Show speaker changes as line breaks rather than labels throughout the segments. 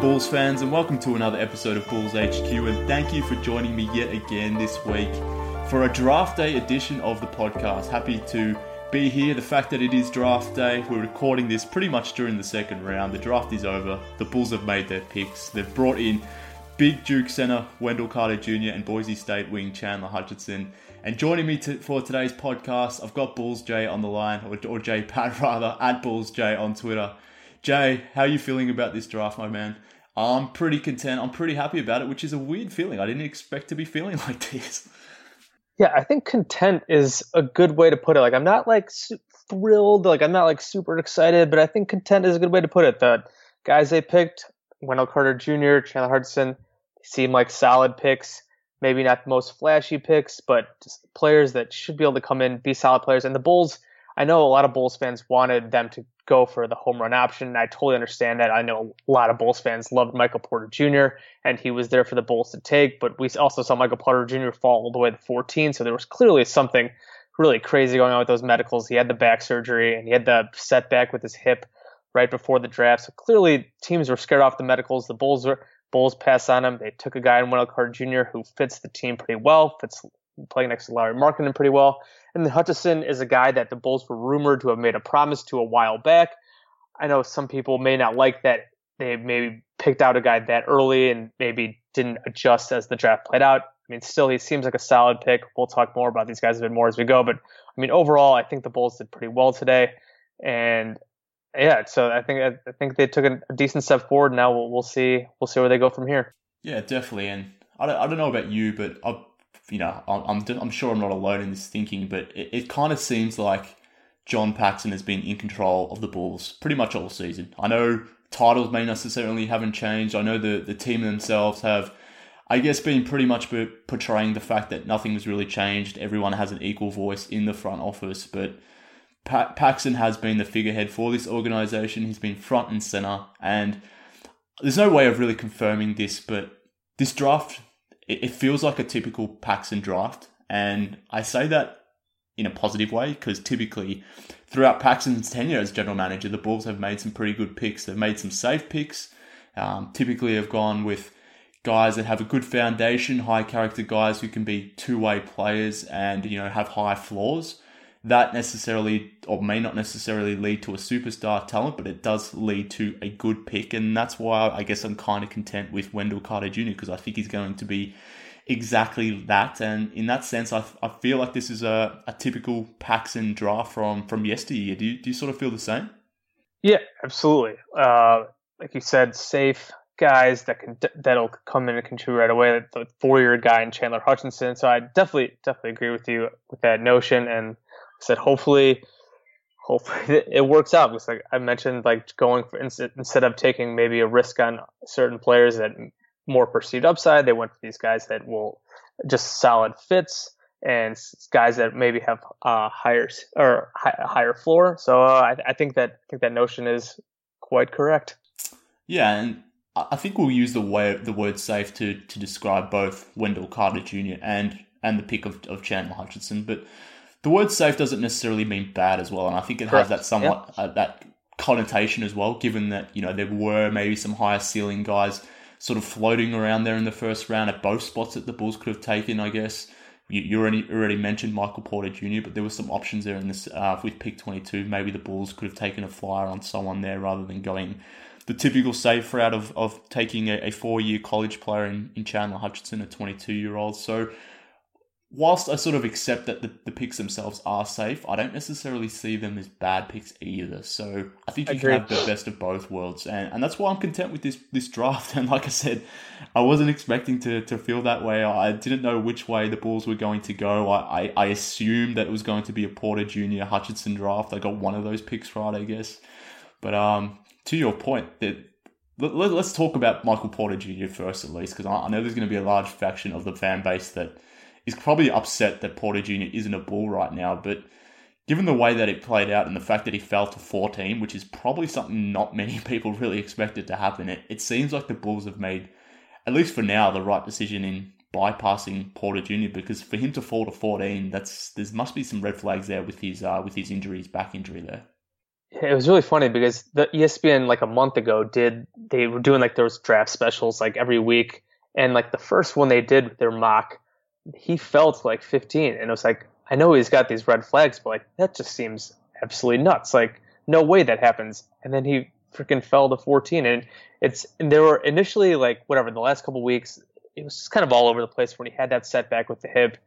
Bulls fans, and welcome to another episode of Bulls HQ. And thank you for joining me yet again this week for a draft day edition of the podcast. Happy to be here. The fact that it is draft day, we're recording this pretty much during the second round. The draft is over. The Bulls have made their picks. They've brought in big Duke center Wendell Carter Jr. and Boise State wing Chandler Hutchison. And joining me to, for today's podcast, I've got Bulls Jay on the line, or, or Jay Patt rather, at Bulls Jay on Twitter. Jay, how are you feeling about this draft, my man? I'm pretty content. I'm pretty happy about it, which is a weird feeling. I didn't expect to be feeling like this.
Yeah, I think content is a good way to put it. Like, I'm not like thrilled, like, I'm not like super excited, but I think content is a good way to put it. The guys they picked, Wendell Carter Jr., Chandler Hutchison, seem like solid picks. Maybe not the most flashy picks, but players that should be able to come in, be solid players. And the Bulls, I know a lot of Bulls fans wanted them to go for the home run option. And I totally understand that. I know a lot of Bulls fans loved Michael Porter Jr. and he was there for the Bulls to take, but we also saw Michael Porter Jr. fall all the way to 14. So there was clearly something really crazy going on with those medicals. He had the back surgery and he had the setback with his hip right before the draft. So clearly teams were scared off the medicals. The Bulls were Bulls passed on him. They took a guy in Wendell Carter Jr. who fits the team pretty well, fits playing next to Lauri Markkanen pretty well. And then Hutchison is a guy that the Bulls were rumored to have made a promise to a while back. I know some people may not like that they maybe picked out a guy that early and maybe didn't adjust as the draft played out. I mean, still, he seems like a solid pick. We'll talk more about these guys a bit more as we go. But I mean, overall, I think the Bulls did pretty well today. And yeah, so I think I think they took a, decent step forward. Now we'll, we'll see we'll see where they go from here.
Yeah, definitely. And I don't, I don't know about you, but I you know, I'm, I'm, sure I'm not alone in this thinking, but it, it kind of seems like John Paxson has been in control of the Bulls pretty much all season. I know titles may necessarily haven't changed. I know the, the team themselves have, I guess, been pretty much portraying the fact that nothing has really changed. Everyone has an equal voice in the front office, but pa- Paxson has been the figurehead for this organization. He's been front and center, and there's no way of really confirming this, but this draft it, it feels like a typical Paxson draft. And I say that in a positive way because typically throughout Paxson's tenure as general manager, the Bulls have made some pretty good picks. They've made some safe picks. Um, typically, have gone with guys that have a good foundation, high character guys who can be two way players and you know have high floors. That necessarily or may not necessarily lead to a superstar talent, but it does lead to a good pick, and that's why I guess I'm kind of content with Wendell Carter Jr. because I think he's going to be exactly that. And in that sense, I, I feel like this is a, a typical Paxson draft from from yesteryear. Do you, do you sort of feel the same?
Yeah, absolutely. Uh, like you said, safe guys that can that'll come in and contribute right away. The four year guy in Chandler Hutchison. So I definitely definitely agree with you with that notion. And Said hopefully hopefully it works out because like I mentioned, like going for instead of taking maybe a risk on certain players that more perceived upside. They went for these guys that will just solid fits and guys that maybe have uh, higher or higher floor. So uh, I, I, think that I think that notion is quite correct.
Yeah, and I think we'll use the way the word safe to to describe both Wendell Carter Jr. and and the pick of, of Chandler Hutchison, but the word safe doesn't necessarily mean bad as well, and I think it Correct. has that somewhat uh, that connotation as well. Given that you know there were maybe some higher ceiling guys sort of floating around there in the first round at both spots that the Bulls could have taken, I guess. You, you already already mentioned Michael Porter Jr., but there were some options there in this uh, with pick 22. Maybe the Bulls could have taken a flyer on someone there rather than going the typical safe route of, of taking a, a four year college player in, in Chandler Hutchison, a 22 year old. So, whilst I sort of accept that the, the picks themselves are safe, I don't necessarily see them as bad picks either. So I think you Agreed. can have the best of both worlds, and, and that's why I'm content with this this draft. And like I said, I wasn't expecting to, to feel that way. I didn't know which way the Bulls were going to go. I, I, I assumed that it was going to be a Porter Jr. Hutchison draft. I got one of those picks right, I guess. But um, to your point, that let, us talk about Michael Porter Jr. first, at least, because I, I know there's going to be a large faction of the fan base that is probably upset that Porter Jr. isn't a Bull right now, but given the way that it played out and the fact that he fell to 14, which is probably something not many people really expected to happen, it, it seems like the Bulls have made, at least for now, the right decision in bypassing Porter Jr. because for him to fall to 14, that's there must be some red flags there with his uh, with his injuries, back injury there.
It was really funny because the ESPN like a month ago did they were doing like those draft specials like every week, and like the first one they did with their mock he felt like 15, and it was like, I know he's got these red flags, but like that just seems absolutely nuts. Like, no way that happens. And then he freaking fell to 14, and it's and there were initially like whatever the last couple weeks, it was just kind of all over the place when he had that setback with the hip,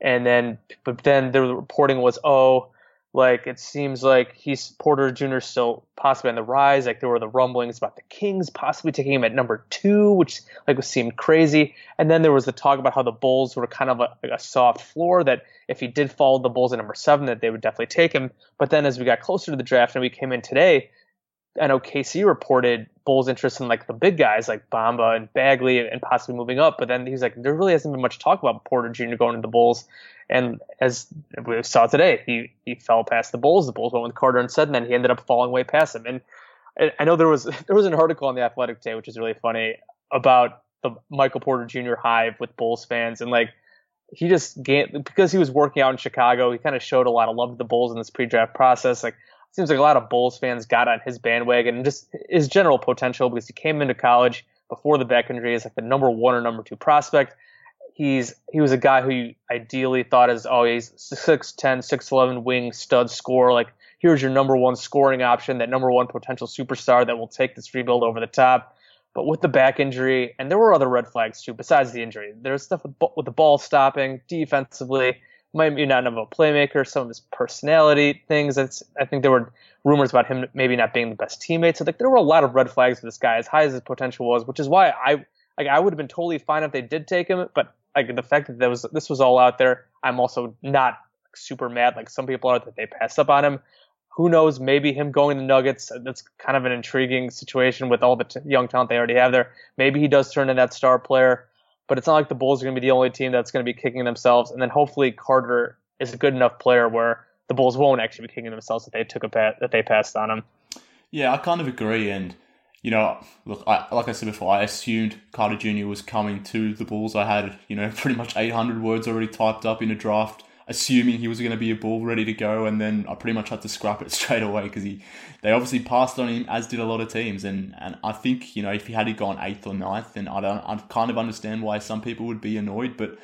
and then but then the reporting was oh like it seems like he's Porter Jr. still possibly on the rise. Like there were the rumblings about the Kings possibly taking him at number two, which like seemed crazy. And then there was the talk about how the Bulls were kind of a, a soft floor that if he did follow the Bulls at number seven, that they would definitely take him. But then as we got closer to the draft and we came in today, I know KC reported Bulls' interest in like the big guys like Bamba and Bagley and possibly moving up. But then he's like, there really hasn't been much talk about Porter Jr. going to the Bulls. And as we saw today, he he fell past the Bulls. The Bulls went with Carter instead, and then he ended up falling way past him. And I know there was there was an article on the Athletic today, which is really funny about the Michael Porter Jr. hive with Bulls fans, and like he just gained because he was working out in Chicago. He kind of showed a lot of love to the Bulls in this pre-draft process. Like seems like a lot of Bulls fans got on his bandwagon and just his general potential because he came into college before the back injury as like the number one or number two prospect. He's he was a guy who you ideally thought as oh he's 6'10 6'11 wing stud score like here's your number one scoring option that number one potential superstar that will take this rebuild over the top. But with the back injury and there were other red flags too besides the injury there's stuff with, with the ball stopping defensively might be not enough of a playmaker some of his personality things that's i think there were rumors about him maybe not being the best teammate so like there were a lot of red flags for this guy as high as his potential was which is why i like I would have been totally fine if they did take him, but like the fact that there was this was all out there, I'm also not super mad like some people are that they passed up on him. Who knows? Maybe him going to the Nuggets. That's kind of an intriguing situation with all the t- young talent they already have there. Maybe he does turn into that star player, but it's not like the Bulls are going to be the only team that's going to be kicking themselves. And then hopefully Carter is a good enough player where the Bulls won't actually be kicking themselves that they took a pat that they passed on him.
Yeah, I kind of agree, and you know, look, I, like I said before, I assumed Carter Jr. was coming to the Bulls. I had, you know, pretty much 800 words already typed up in a draft, assuming he was going to be a Bull ready to go, and then I pretty much had to scrap it straight away because he, they obviously passed on him, as did a lot of teams, and and I think you know if he had gone eighth or ninth, then I don't, I kind of understand why some people would be annoyed, but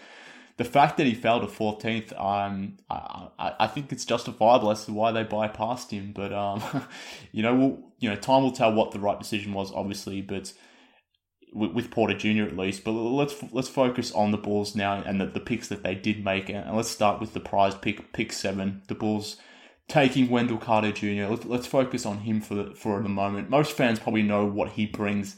the fact that he fell to 14th, um, I, I, I, think it's justifiable as to why they bypassed him. But um, you know, we'll, you know, time will tell what the right decision was, obviously. But with, with Porter Jr. at least. But let's let's focus on the Bulls now and the, the picks that they did make, and let's start with the prize pick, pick seven. The Bulls taking Wendell Carter Jr. Let's, let's focus on him for the, for the moment. Most fans probably know what he brings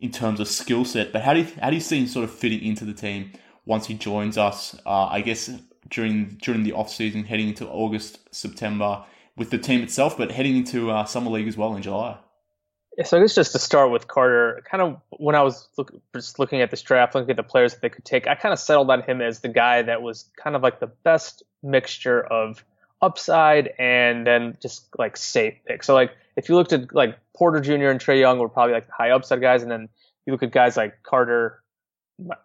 in terms of skill set, but how do you, how do you see him sort of fitting into the team? once he joins us. Uh, I guess during during the off season, heading into August, September with the team itself, but heading into uh, summer league as well in July.
So I guess just to start with Carter, kind of when I was look, just looking at this draft, looking at the players that they could take, I kind of settled on him as the guy that was kind of like the best mixture of upside and then just like safe pick. So like if you looked at like Porter Jr. and Trae Young were probably like the high upside guys, and then you look at guys like Carter,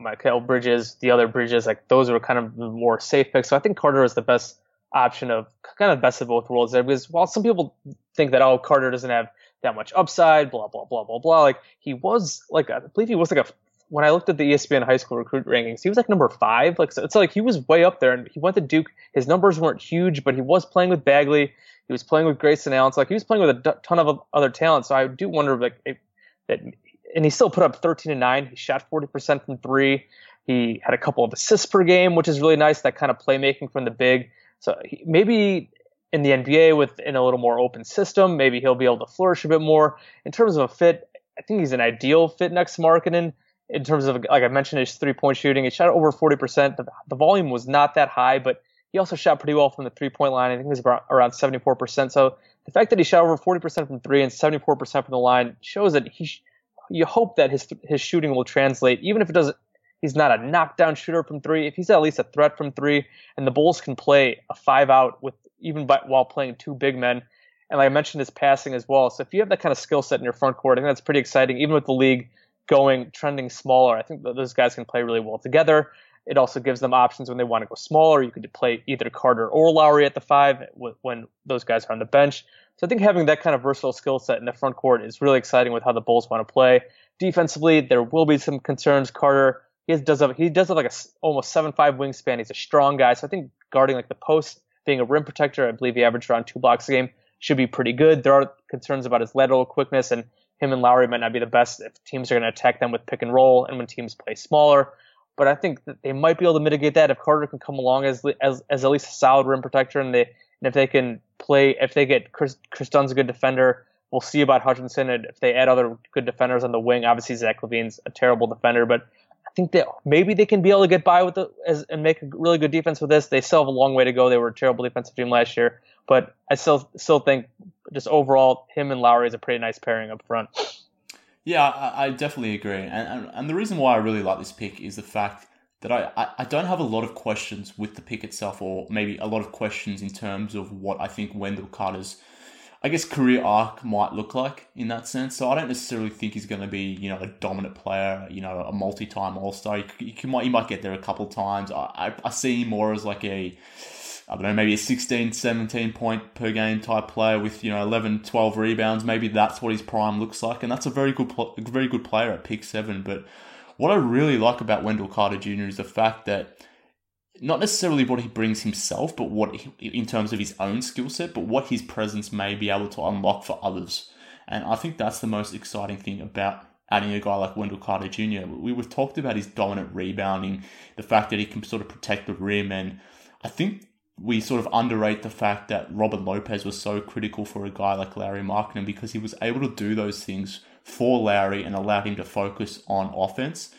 Mikal Bridges, the other Bridges, like those were kind of more safe picks. So I think Carter is the best option of kind of best of both worlds there because while some people think that oh Carter doesn't have that much upside, blah blah blah blah blah, like he was like I believe he was like a when I looked at the ESPN high school recruit rankings, he was like number five. Like so it's like he was way up there, and he went to Duke. His numbers weren't huge, but he was playing with Bagley. He was playing with Grayson Allen. So like he was playing with a ton of other talent. So I do wonder like if that, and he still put up 13 and nine. He shot 40% from three. He had a couple of assists per game, which is really nice. That kind of playmaking from the big. So he, maybe in the NBA with in a little more open system, maybe he'll be able to flourish a bit more. In terms of a fit, I think he's an ideal fit next to Markkanen in terms of like I mentioned his three point shooting. He shot over 40%. The, the, volume was not that high, but he also shot pretty well from the three point line. I think it was around 74%. So the fact that he shot over 40% from three and 74% from the line shows that he. You hope that his his shooting will translate, even if it doesn't He's not a knockdown shooter from three. If he's at least a threat from three, and the Bulls can play a five out with even by, while playing two big men, and like I mentioned, his passing as well. So if you have that kind of skill set in your front court, I think that's pretty exciting. Even with the league going trending smaller, I think those guys can play really well together. It also gives them options when they want to go smaller. You could play either Carter or Lauri at the five when those guys are on the bench. So I think having that kind of versatile skill set in the front court is really exciting with how the Bulls want to play. Defensively, there will be some concerns. Carter he does have he does have like a almost seven five wingspan. He's a strong guy, so I think guarding like the post, being a rim protector, I believe he averaged around two blocks a game, should be pretty good. There are concerns about his lateral quickness, and him and Lauri might not be the best if teams are going to attack them with pick and roll, and when teams play smaller. But I think that they might be able to mitigate that if Carter can come along as as, as at least a solid rim protector, and they and if they can play, if they get Chris Kris Dunn's a good defender. We'll see about Hutchison, and if they add other good defenders on the wing. Obviously, Zach LaVine's a terrible defender, but think that maybe they can be able to get by with it as, and make a really good defense with this. They still have a long way to go. They were a terrible defensive team last year, but I still still think just overall him and Lauri is a pretty nice pairing up front.
Yeah, I, I definitely agree, and, and, and the reason why I really like this pick is the fact that I, I, I don't have a lot of questions with the pick itself, or maybe a lot of questions in terms of what I think Wendell Carter's I guess career arc might look like in that sense. So I don't necessarily think he's going to be, you know, a dominant player, you know, a multi-time All-Star. He, he might, he might get there a couple times. I, I, I see him more as like a, I don't know, maybe a 16, 17 point per game type player with, you know, 11, 12 rebounds. Maybe that's what his prime looks like. And that's a very good, very good player at pick seven. But what I really like about Wendell Carter Jr. is the fact that not necessarily what he brings himself, but what he, in terms of his own skill set, but what his presence may be able to unlock for others. And I think that's the most exciting thing about adding a guy like Wendell Carter Jr. We, have talked about his dominant rebounding, the fact that he can sort of protect the rim, and I think we sort of underrate the fact that Robin Lopez was so critical for a guy like Lauri Markkanen because he was able to do those things for Larry and allowed him to focus on offense.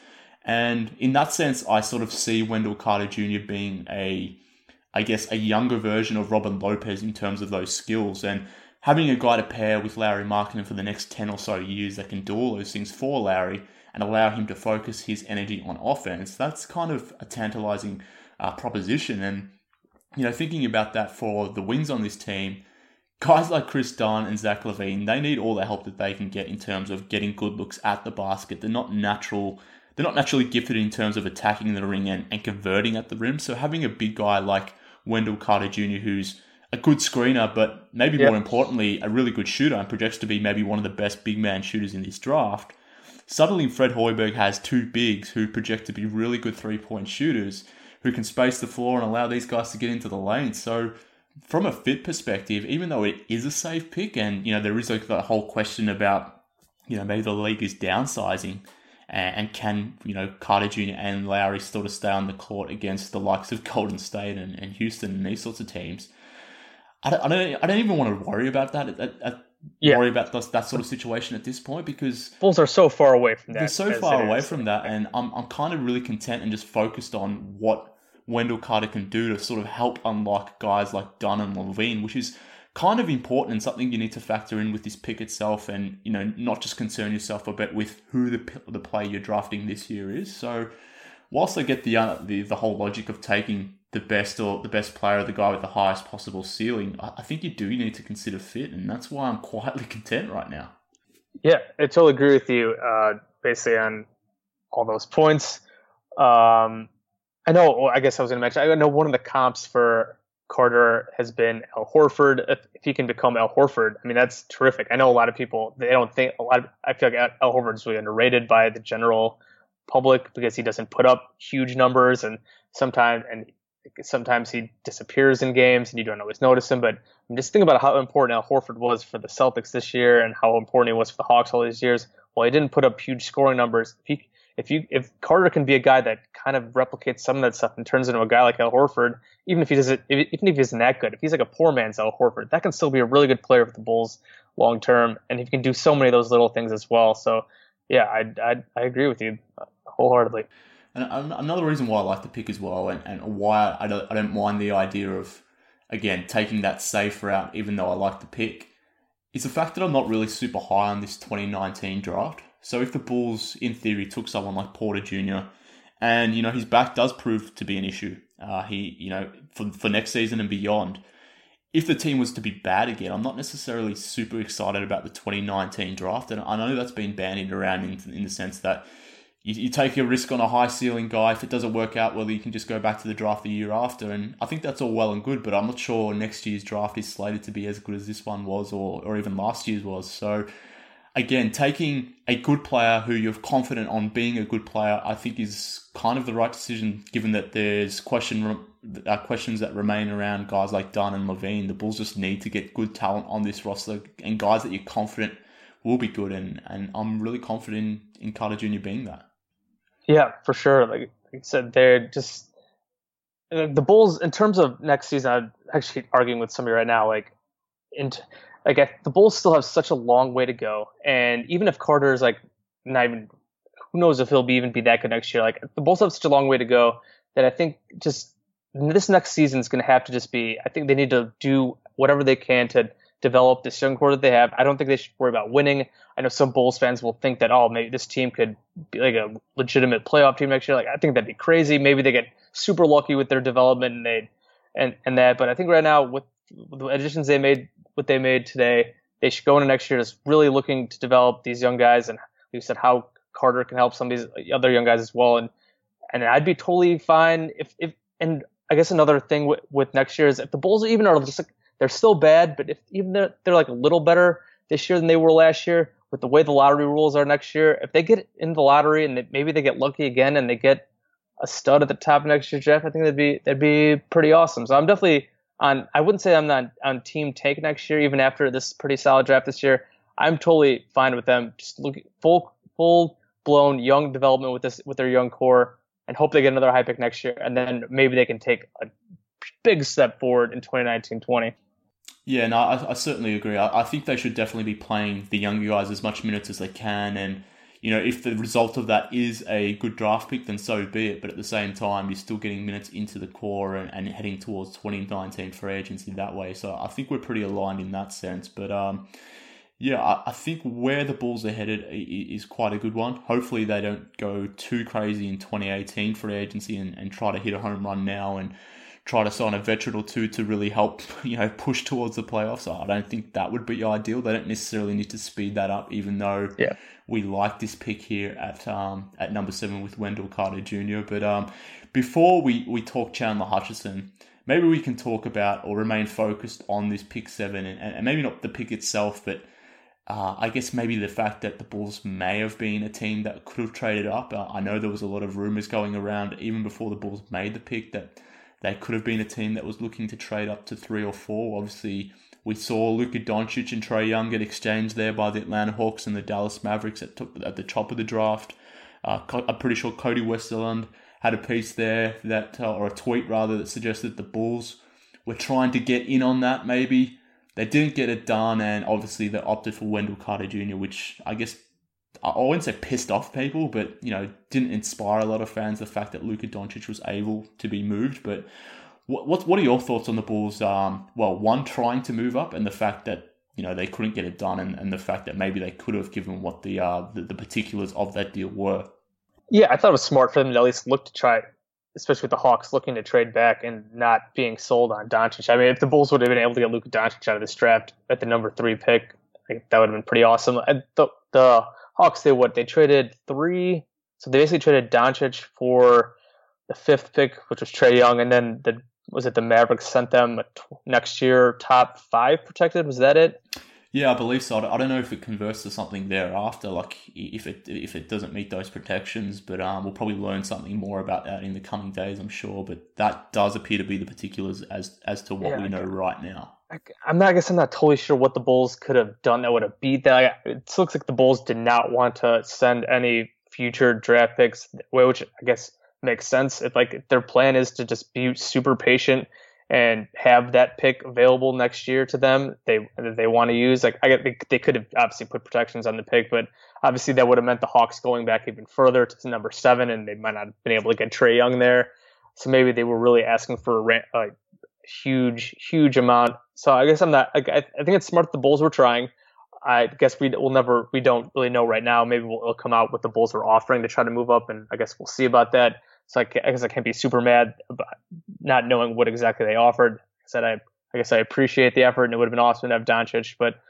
And in that sense, I sort of see Wendell Carter Jr. being a, I guess, a younger version of Robin Lopez in terms of those skills. And having a guy to pair with Lauri Markkanen for the next 10 or so years that can do all those things for Lauri and allow him to focus his energy on offense, that's kind of a tantalizing uh, proposition. And, you know, thinking about that for the wings on this team, guys like Kris Dunn and Zach LaVine, they need all the help that they can get in terms of getting good looks at the basket. They're not natural they're not naturally gifted in terms of attacking the ring and, and converting at the rim. So having a big guy like Wendell Carter Jr., who's a good screener, but maybe yep. more importantly, a really good shooter and projects to be maybe one of the best big man shooters in this draft. Suddenly, Fred Hoiberg has two bigs who project to be really good three point shooters who can space the floor and allow these guys to get into the lane. So, from a fit perspective, even though it is a safe pick, and you know there is like the whole question about you know maybe the league is downsizing, and can you know Carter Jr. and Lauri sort of stay on the court against the likes of Golden State and, and Houston and these sorts of teams? I don't, I don't, I don't even want to worry about that. I, I yeah. worry about that, that sort of situation at this point because
Bulls are so far away from that.
They're so far away is. from that, and I'm I'm kind of really content and just focused on what Wendell Carter can do to sort of help unlock guys like Dunn and LaVine, which is kind of important and something you need to factor in with this pick itself, and you know not just concern yourself a bit with who the the player you're drafting this year is. So, whilst I get the uh, the the whole logic of taking the best or the best player, the guy with the highest possible ceiling, I, think you do need to consider fit, and that's why I'm quietly content right now.
Yeah, I totally agree with you. Uh, basically on all those points. Um, I know. I guess I was to mention. I know one of the comps for Carter has been Al Horford. If, if, he can become Al Horford, I mean that's terrific. I know a lot of people they don't think a lot. Of, I feel like Al Horford is really underrated by the general public because he doesn't put up huge numbers and sometimes and sometimes he disappears in games and you don't always notice him. But just thinking about how important Al Horford was for the Celtics this year and how important he was for the Hawks all these years. Well, he didn't put up huge scoring numbers. If he if you if Carter can be a guy that kind of replicates some of that stuff and turns into a guy like Al Horford, even if he doesn't even if he isn't that good, if he's like a poor man's Al Horford, that can still be a really good player for the Bulls long term, and he can do so many of those little things as well. So yeah, I I, I agree with you wholeheartedly.
And another reason why I like the pick as well, and, and why I don't I don't mind the idea of again taking that safe route, even though I like the pick, is the fact that I'm not really super high on this 2019 draft. So if the Bulls, in theory, took someone like Porter Jr. and you know his back does prove to be an issue, uh, he you know for for next season and beyond. If the team was to be bad again, I'm not necessarily super excited about the 2019 draft, and I know that's been bandied around in, in the sense that you, take a risk on a high ceiling guy. If it doesn't work out, well, you can just go back to the draft the year after. And I think that's all well and good, but I'm not sure next year's draft is slated to be as good as this one was or, or even last year's was. So again, taking a good player who you're confident on being a good player, I think is kind of the right decision, given that there's question uh, questions that remain around guys like Dunn and LaVine. The Bulls just need to get good talent on this roster and guys that you're confident will be good, and, and I'm really confident in, in Carter Jr. being that.
Yeah, for sure. Like, I said, they're just the Bulls in terms of next season. I'm actually arguing with somebody right now. Like, in like I, the Bulls still have such a long way to go, and even if Carter is like not even, who knows if he'll be even be that good next year. Like the Bulls have such a long way to go that I think just this next season is going to have to just be. I think they need to do whatever they can to develop this young core that they have. I don't think they should worry about winning. I know some Bulls fans will think that oh maybe this team could be like a legitimate playoff team next year. Like I think that'd be crazy. Maybe they get super lucky with their development and they and and that. But I think right now with, with the additions they made what they made today. They should go into next year just really looking to develop these young guys and you said how Carter can help some of these other young guys as well. And and I'd be totally fine if if and I guess another thing with, with next year is if the Bulls even are just like they're still bad, but if even they're, they're like a little better this year than they were last year with the way the lottery rules are next year, if they get in the lottery and they, maybe they get lucky again and they get a stud at the top next year, Jeff, I think that'd be that'd be pretty awesome. So I'm definitely on I wouldn't say I'm not on team take next year, even after this pretty solid draft this year. I'm totally fine with them. Just look full full blown young development with this with their young core and hope they get another high pick next year and then maybe they can take a big step forward in 2019-20.
Yeah, no, I, I certainly agree. I, I, think they should definitely be playing the younger guys as much minutes as they can and you know, if the result of that is a good draft pick, then so be it. But at the same time, you're still getting minutes into the core and, and heading towards 2019 free agency that way. So I think we're pretty aligned in that sense. But um, yeah, I, I think where the Bulls are headed is quite a good one. Hopefully, they don't go too crazy in 2018 free agency and, and try to hit a home run now and try to sign a veteran or two to really help, you know, push towards the playoffs. I don't think that would be ideal. They don't necessarily need to speed that up, even though
yeah
we like this pick here at um, at number seven with Wendell Carter Jr. But um, before we, we talk Chandler Hutchison, maybe we can talk about or remain focused on this pick seven and, and maybe not the pick itself, but uh, I guess maybe the fact that the Bulls may have been a team that could have traded up. Uh, I know there was a lot of rumors going around even before the Bulls made the pick that they could have been a team that was looking to trade up to three or four. Obviously, we saw Luka Doncic and Trae Young get exchanged there by the Atlanta Hawks and the Dallas Mavericks at, at the top of the draft. Uh, I'm pretty sure Cody Westerlund had a piece there that, uh, or a tweet rather, that suggested the Bulls were trying to get in on that. Maybe they didn't get it done, and obviously they opted for Wendell Carter Jr., which I guess I wouldn't say pissed off people, but you know didn't inspire a lot of fans. The fact that Luka Doncic was able to be moved, but what, what what are your thoughts on the Bulls? Um, well, one trying to move up, and the fact that you know they couldn't get it done, and, and the fact that maybe they could have given what the, uh, the the particulars of that deal were.
Yeah, I thought it was smart for them to at least look to try, especially with the Hawks looking to trade back and not being sold on Doncic. I mean, if the Bulls would have been able to get Luka Doncic out of this draft at the number three pick, that would have been pretty awesome. And the the Hawks, they what they traded three, so they basically traded Doncic for the fifth pick, which was Trae Young, and then the was it the Mavericks sent them next year top five protected? Was that it?
Yeah, I believe so. I don't know if it converts to something thereafter, like if it if it doesn't meet those protections. But um, we'll probably learn something more about that in the coming days, I'm sure. But that does appear to be the particulars as as to what yeah, we know right now.
I'm not. I guess I'm not totally sure what the Bulls could have done that would have beat that. It looks like the Bulls did not want to send any future draft picks, which I guess makes sense. If like their plan is to just be super patient and have that pick available next year to them, they they want to use. Like I get, they, could have obviously put protections on the pick, but obviously that would have meant the Hawks going back even further to number seven, and they might not have been able to get Trae Young there. So maybe they were really asking for a, a huge, huge amount. So I guess I'm not. I, I think it's smart the Bulls were trying. I guess we will never. We don't really know right now. Maybe we'll, it'll come out what the Bulls are offering to try to move up, and I guess we'll see about that. So I, I guess I can't be super mad about not knowing what exactly they offered. I said I, I guess I appreciate the effort, and it would have been awesome to have Doncic, but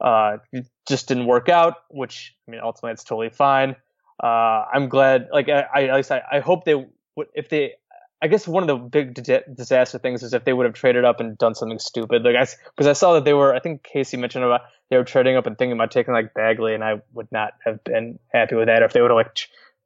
uh, it just didn't work out. Which I mean, ultimately, it's totally fine. Uh, I'm glad. Like I, I, at least I, I hope they would if they I guess one of the big disaster things is if they would have traded up and done something stupid. Like I, because I saw that they were, I think KC mentioned about they were trading up and thinking about taking like Bagley, and I would not have been happy with that. Or if they would have like,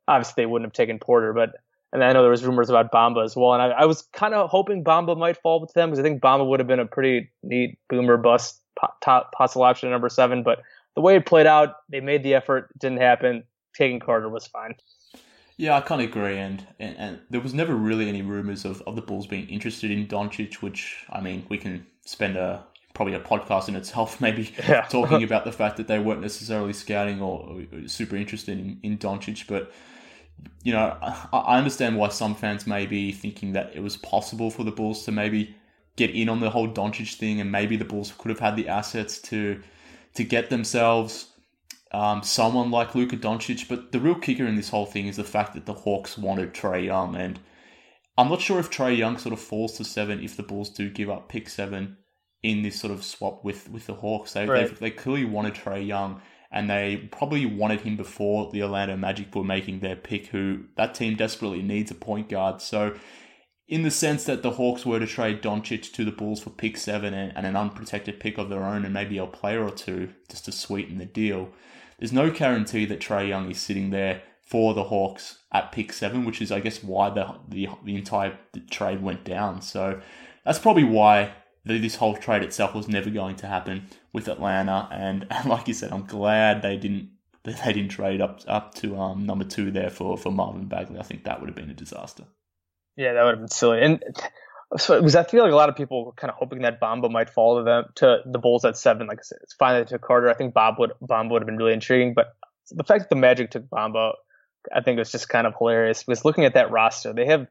obviously they wouldn't have taken Porter, but and I know there was rumors about Bamba as well, and I, I was kind of hoping Bamba might fall with them because I think Bamba would have been a pretty neat boomer bust top possible option number seven. But the way it played out, they made the effort, didn't happen. Taking Carter was fine.
Yeah, I kind of agree, and, and, and there was never really any rumors of, of the Bulls being interested in Doncic, which I mean we can spend a probably a podcast in itself, maybe yeah. talking about the fact that they weren't necessarily scouting or, or super interested in, in Doncic, but you know I, I understand why some fans may be thinking that it was possible for the Bulls to maybe get in on the whole Doncic thing, and maybe the Bulls could have had the assets to to get themselves um, someone like Luka Doncic. But the real kicker in this whole thing is the fact that the Hawks wanted Trae Young, and I'm not sure if Trae Young sort of falls to seven if the Bulls do give up pick seven in this sort of swap with with the Hawks. They right. they clearly wanted Trae Young. And they probably wanted him before the Orlando Magic were making their pick, who that team desperately needs a point guard. So in the sense that the Hawks were to trade Doncic to the Bulls for pick seven and, and, an unprotected pick of their own and maybe a player or two just to sweeten the deal, there's no guarantee that Trae Young is sitting there for the Hawks at pick seven, which is, I guess, why the the, the entire trade went down. So that's probably why this whole trade itself was never going to happen with Atlanta. And, and like you said, I'm glad they didn't they didn't trade up up to um, number two there for, for Marvin Bagley. I think that would have been a disaster.
Yeah, that would have been silly. And so was I feel like a lot of people were kind of hoping that Bamba might fall to them to the Bulls at seven. Like I said, it's finally to Carter. I think Bob would Bamba would have been really intriguing, but the fact that the Magic took Bamba, I think was just kind of hilarious. Because looking at that roster, they have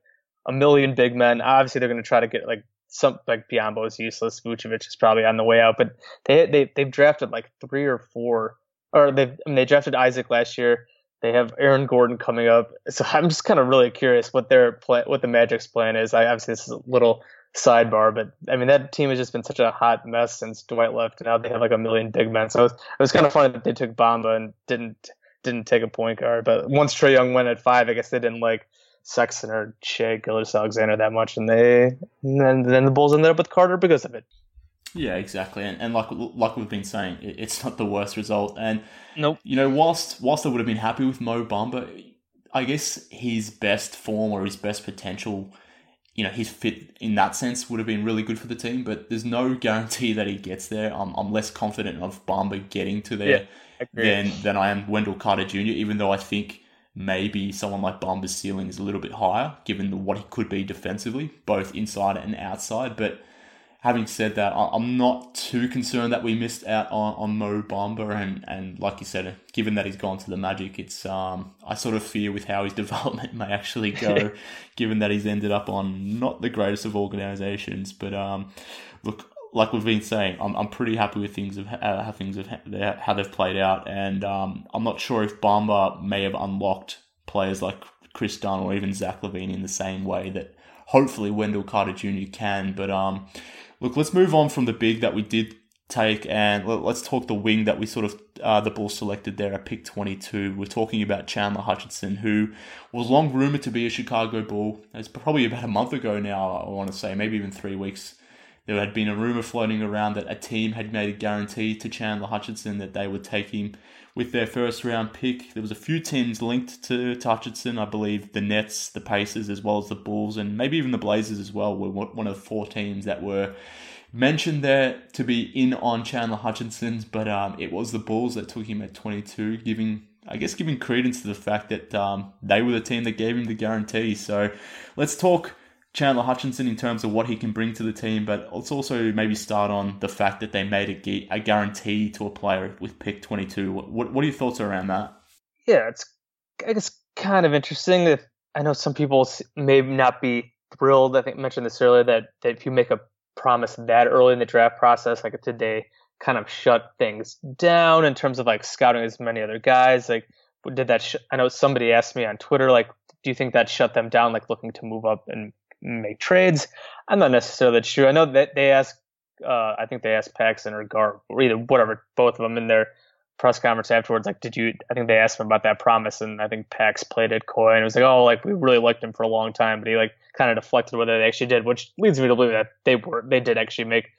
a million big men. Obviously, they're going to try to get like some like Biyombo is useless. Vucevic is probably on the way out, but they they they've drafted like three or four, or they I mean, they drafted Isaac last year. They have Aaron Gordon coming up, so I'm just kind of really curious what their plan, what the Magic's plan is. I obviously this is a little sidebar, but I mean that team has just been such a hot mess since Dwight left. And now they have like a million big men, so it was, it was kind of funny that they took Bamba and didn't didn't take a point guard. But once Trae Young went at five, I guess they didn't like Sexton or Shai Gilgeous-Alexander that much, and they and then, then the Bulls ended up with Carter because of it.
Yeah, exactly, and, and like like we've been saying, it's not the worst result. And
nope.
you know, whilst whilst I would have been happy with Mo Bamba, I guess his best form or his best potential, you know, his fit in that sense would have been really good for the team. But there's no guarantee that he gets there. I'm I'm less confident of Bamba getting to there yeah, than than I am Wendell Carter Jr. Even though I think maybe someone like Bamba's ceiling is a little bit higher, given what he could be defensively, both inside and outside, but having said that, I'm not too concerned that we missed out on, on Mo Bamba, and, and like you said, given that he's gone to the Magic, it's um I sort of fear with how his development may actually go, given that he's ended up on not the greatest of organizations. But um, look, like we've been saying, I'm, I'm pretty happy with things of uh, how things have how they've played out, and um, I'm not sure if Bamba may have unlocked players like Kris Dunn or even Zach LaVine in the same way that hopefully Wendell Carter Jr. can, but um Look, let's move on from the big that we did take and let's talk the wing that we sort of uh, the Bulls selected there at pick 22. We're talking about Chandler Hutchison, who was long rumored to be a Chicago Bull. It's probably about a month ago now, I want to say, maybe even three weeks. There had been a rumor floating around that a team had made a guarantee to Chandler Hutchison that they would take him with their first round pick. There was a few teams linked to, to Hutchison. I believe the Nets, the Pacers, as well as the Bulls, and maybe even the Blazers as well were one of the four teams that were mentioned there to be in on Chandler Hutchison, but um, it was the Bulls that took him at 22, giving I guess giving credence to the fact that um, they were the team that gave him the guarantee. So let's talk Chandler Hutchison in terms of what he can bring to the team, but let's also maybe start on the fact that they made a, a guarantee to a player with pick 22. What, what, are your thoughts around that?
Yeah, it's I guess kind of interesting I know some people may not be thrilled. I think I mentioned this earlier that, that if you make a promise that early in the draft process, like they kind of shut things down in terms of like scouting as many other guys? Like, did that? Sh- I know somebody asked me on Twitter, like, do you think that shut them down, like looking to move up and make trades? I'm not necessarily sure. I know that they asked, uh, I think they asked Paxson or Gar, or either whatever, both of them in their press conference afterwards, like, did you? I think they asked him about that promise, and I think Pax played it coy, and it was like, oh, like we really liked him for a long time, but he like kind of deflected whether they actually did, which leads me to believe that they were, they did actually make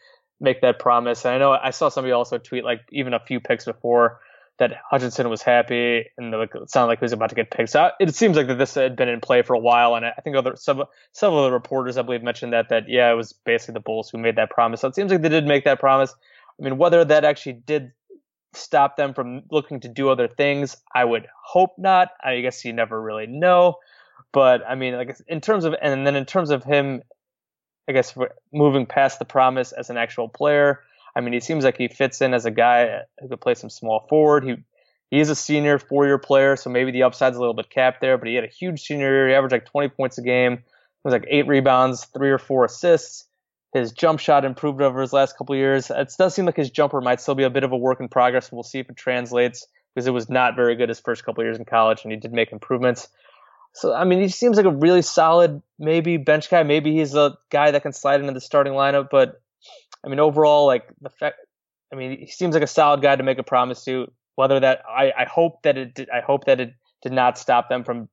make that promise. And I know I saw somebody also tweet like even a few picks before that Hutchison was happy and like, it sounded like he was about to get picked. So uh, it seems like that this had been in play for a while, and I think other some several of the reporters I believe mentioned that that yeah, it was basically the Bulls who made that promise. So it seems like they did make that promise. I mean, whether that actually did stop them from looking to do other things? I would hope not. I guess you never really know. But I mean, like in terms of, and then in terms of him, I guess moving past the promise as an actual player. I mean, he seems like he fits in as a guy who could play some small forward. He he is a senior four year player, so maybe the upside's a little bit capped there. But he had a huge senior year. He averaged like 20 points a game. It was like eight rebounds, three or four assists. His jump shot improved over his last couple years. It does seem like his jumper might still be a bit of a work in progress. We'll see if it translates because it was not very good his first couple years in college, and he did make improvements. So I mean, he seems like a really solid, maybe bench guy. Maybe he's a guy that can slide into the starting lineup. But I mean, overall, like the fact, I mean, he seems like a solid guy to make a promise to. Whether that, I, I hope that it, did, I hope that it did not stop them from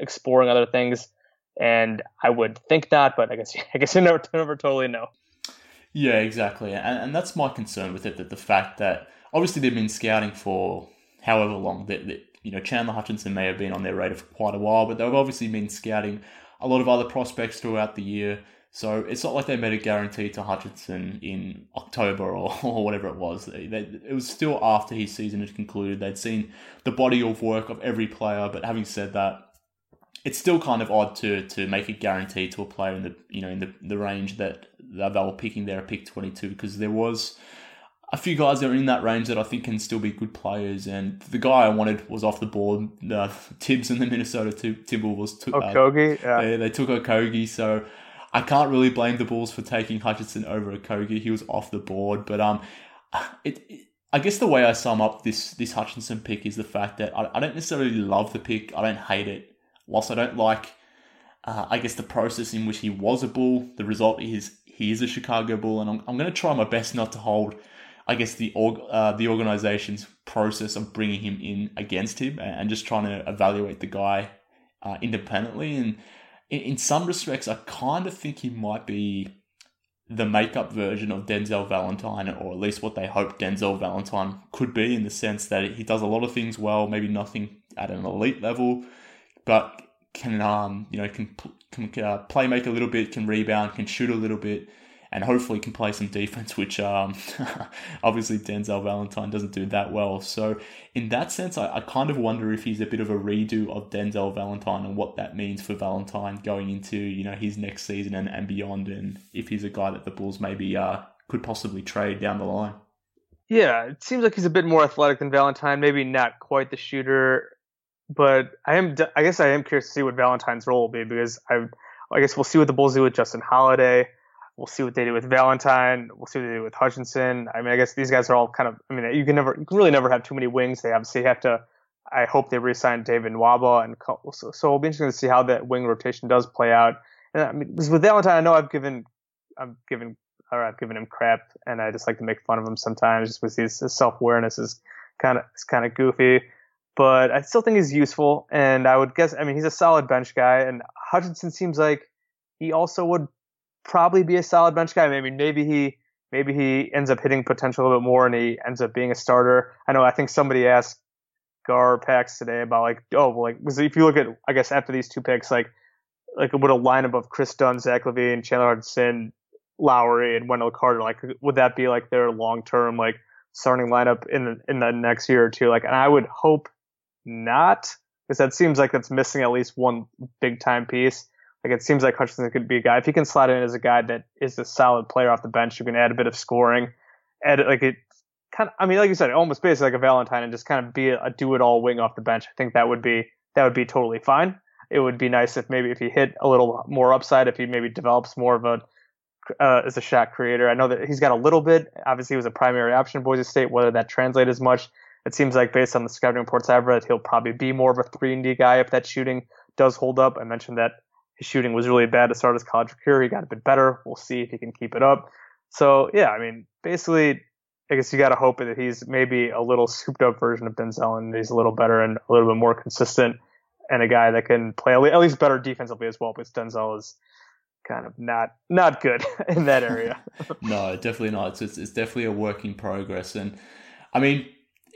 exploring other things and I would think not, but I guess I guess you never never totally know.
Yeah, exactly, and, and that's my concern with it. That the fact that obviously they've been scouting for however long that, that you know Chandler Hutchison may have been on their radar for quite a while, but they've obviously been scouting a lot of other prospects throughout the year. So it's not like they made a guarantee to Hutchison in October or, or whatever it was. They, they, it was still after his season had concluded. They'd seen the body of work of every player. But having said that, it's still kind of odd to to make a guarantee to a player in the you know in the, the range that, they were picking there at pick 22 because there was a few guys that are in that range that I think can still be good players and the guy I wanted was off the board uh, Thibs and the Minnesota Timberwolves took
Okogie
uh, yeah. they, they took Okogie so I can't really blame the Bulls for taking Hutchison over Okogie. He was off the board but um it, it I guess the way I sum up this this Hutchison pick is the fact that I, I don't necessarily love the pick. I don't hate it. Whilst I don't like, uh, I guess, the process in which he was a Bull, the result is he is a Chicago Bull, and I'm, I'm going to try my best not to hold, I guess, the org, uh, the organization's process of bringing him in against him, and just trying to evaluate the guy uh, independently. And in, in some respects, I kind of think he might be the makeup version of Denzel Valentine, or at least what they hope Denzel Valentine could be, in the sense that he does a lot of things well, maybe nothing at an elite level, but can um you know can can uh, play make a little bit, can rebound, can shoot a little bit, and hopefully can play some defense, which um obviously Denzel Valentine doesn't do that well. So in that sense, I, I kind of wonder if he's a bit of a redo of Denzel Valentine and what that means for Valentine going into you know his next season and, and beyond, and if he's a guy that the Bulls maybe uh could possibly trade down the line.
Yeah, it seems like he's a bit more athletic than Valentine. Maybe not quite the shooter but I am I guess I am curious to see what Valentine's role will be because I I guess we'll see what the Bulls do with Justin Holiday. We'll see what they do with Valentine. We'll see what they do with Hutchison. I mean, I guess these guys are all kind of. I mean, you can never, you can really never have too many wings. They obviously have to. I hope they resign David Nwaba, and so, so it'll be interesting to see how that wing rotation does play out. And I mean, with Valentine, I know I've given, I've given, or I've given him crap, and I just like to make fun of him sometimes, just with his, his self awareness is kind of, is kind of goofy but I still think he's useful. And I would guess, I mean, he's a solid bench guy. And Hutchison seems like he also would probably be a solid bench guy. Maybe, maybe he, maybe he ends up hitting potential a little bit more and he ends up being a starter. I know, I think somebody asked Gar Pax today about like, oh, well, like, if you look at, I guess after these two picks, like, like would a lineup of Kris Dunn, Zach LaVine, Chandler Hutchison Lauri and Wendell Carter? Like, would that be like their long term like starting lineup in the, in the next year or two? Like, and I would hope not, because that seems like that's missing at least one big time piece. Like it seems like Hutchison could be a guy if he can slide in as a guy that is a solid player off the bench who can add a bit of scoring, add like it kind of. I mean, like you said, almost basically like a Valentine and just kind of be a, a do it all wing off the bench. I think that would be that would be totally fine. It would be nice if maybe if he hit a little more upside, if he maybe develops more of a uh, as a shot creator. I know that he's got a little bit. Obviously, he was a primary option in Boise State. Whether that translates as much, it seems like based on the scouting reports I've read, he'll probably be more of a three and D guy if that shooting does hold up. I mentioned that his shooting was really bad to start his college career. He got a bit better. We'll see if he can keep it up. So yeah, I mean, basically, I guess you got to hope that he's maybe a little souped up version of Denzel and he's a little better and a little bit more consistent and a guy that can play at least better defensively as well. Because Denzel is kind of not not good in that area.
no, definitely not. It's, it's, it's definitely a work in progress, and I mean,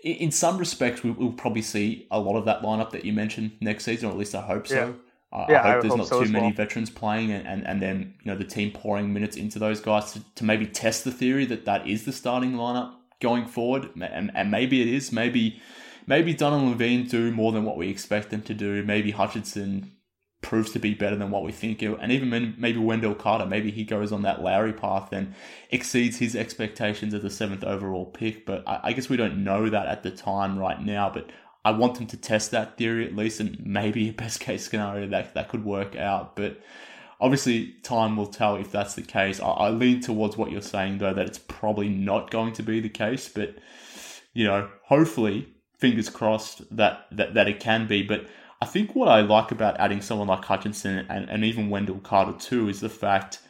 in some respects, we, will probably see a lot of that lineup that you mentioned next season, or at least I hope so.
Yeah.
Uh,
yeah,
I hope
I
there's
hope
not
so
too many
well.
veterans playing, and, and, and then you know the team pouring minutes into those guys to, to maybe test the theory that that is the starting lineup going forward, and, and maybe it is. Maybe maybe Dunn and LaVine do more than what we expect them to do. Maybe Hutchison proves to be better than what we think, and even maybe Wendell Carter, maybe he goes on that Lauri path and exceeds his expectations as the seventh overall pick. But I, I guess we don't know that at the time right now. But I want them to test that theory at least, and maybe a best case scenario that that could work out. But obviously, time will tell if that's the case. I, I lean towards what you're saying though that it's probably not going to be the case. But you know, hopefully, fingers crossed that that, that it can be. But I think what I like about adding someone like Hutchison and, and even Wendell Carter too is the fact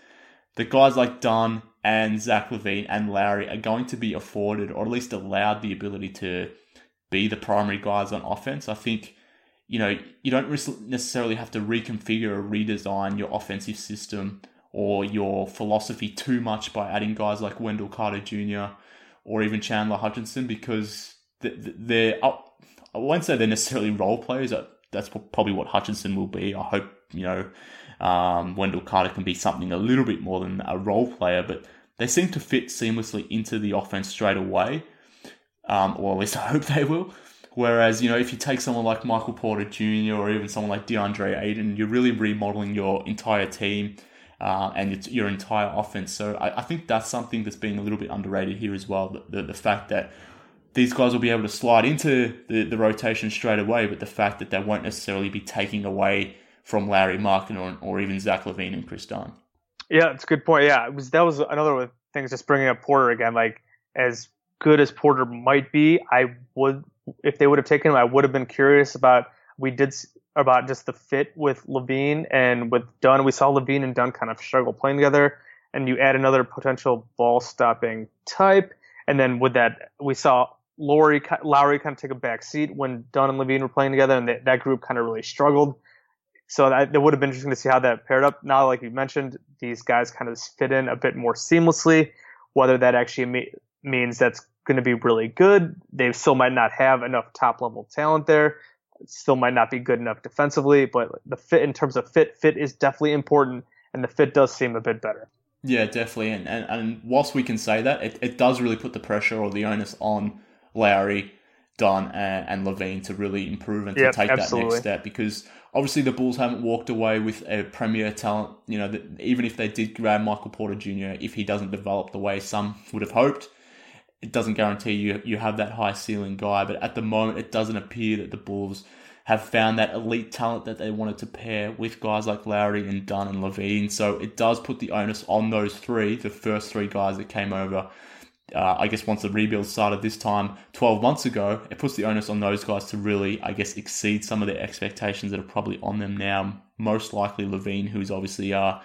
that guys like Dunn and Zach LaVine and Lauri are going to be afforded or at least allowed the ability to be the primary guys on offense. I think, you know, you don't necessarily have to reconfigure or redesign your offensive system or your philosophy too much by adding guys like Wendell Carter Jr. or even Chandler Hutchison because they're, I won't say they're necessarily role players. That's probably what Hutchison will be. I hope, you know, um, Wendell Carter can be something a little bit more than a role player, but they seem to fit seamlessly into the offense straight away, um, or at least I hope they will. Whereas, you know, if you take someone like Michael Porter Jr. or even someone like DeAndre Ayton, you're really remodeling your entire team uh, and your entire offense. So I, I, think that's something that's being a little bit underrated here as well. The, the, the fact that these guys will be able to slide into the, the rotation straight away, but the fact that they won't necessarily be taking away from Lauri Markkanen or, or even Zach LaVine and Kris Dunn.
Yeah, it's a good point. Yeah, it was that was another thing. Just bringing up Porter again, like as good as Porter might be, I would if they would have taken him, I would have been curious about. We did about just the fit with LaVine and with Dunn. We saw LaVine and Dunn kind of struggle playing together, and you add another potential ball stopping type, and then with that, we saw Lauri, Lauri kind of take a back seat when Dunn and LaVine were playing together, and that, that group kind of really struggled. So that, that would have been interesting to see how that paired up. Now, like you mentioned, these guys kind of fit in a bit more seamlessly. Whether that actually me- means that's going to be really good, they still might not have enough top level talent there. Still might not be good enough defensively, but the fit in terms of fit, fit is definitely important, and the fit does seem a bit better.
Yeah, definitely. And, and, and whilst we can say that, it, it does really put the pressure or the onus on Lauri, Dunn, and, and LaVine to really improve and to
Yep,
take
absolutely.
that next step because obviously the Bulls haven't walked away with a premier talent. You know, that even if they did grab Michael Porter Jr., if he doesn't develop the way some would have hoped, it doesn't guarantee you you have that high ceiling guy. But at the moment, it doesn't appear that the Bulls have found that elite talent that they wanted to pair with guys like Lauri and Dunn and LaVine. So it does put the onus on those three, the first three guys that came over. Uh, I guess once the rebuild started this time 12 months ago, it puts the onus on those guys to really, I guess, exceed some of the expectations that are probably on them now. Most likely LaVine, who's obviously uh,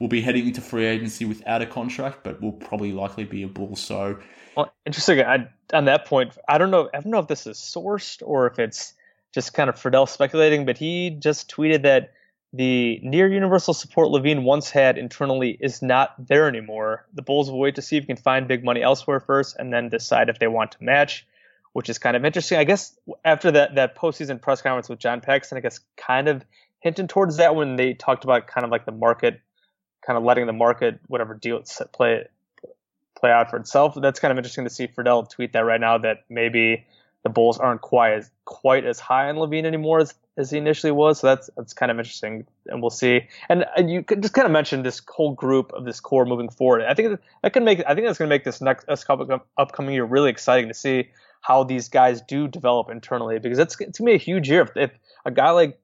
will be heading into free agency without a contract, but will probably likely be a Bull. So
Well, interesting. I, on that point, I don't know. I don't know if this is sourced or if it's just kind of Friedell speculating, but he just tweeted that the near universal support LaVine once had internally is not there anymore. The Bulls will wait to see if he can find big money elsewhere first, and then decide if they want to match, which is kind of interesting. I guess after that that postseason press conference with John Paxson, I guess kind of hinting towards that when they talked about kind of like the market kind of letting the market whatever deal play play out for itself. That's kind of interesting to see Friedell tweet that right now that maybe the Bulls aren't quite as quite as high on LaVine anymore as, as he initially was. So that's that's kind of interesting, and we'll see. And, and you just kind of mentioned this whole group of this core moving forward. I think that can make I think that's going to make this next this upcoming year really exciting to see how these guys do develop internally because it's it's gonna be a huge year if, if a guy like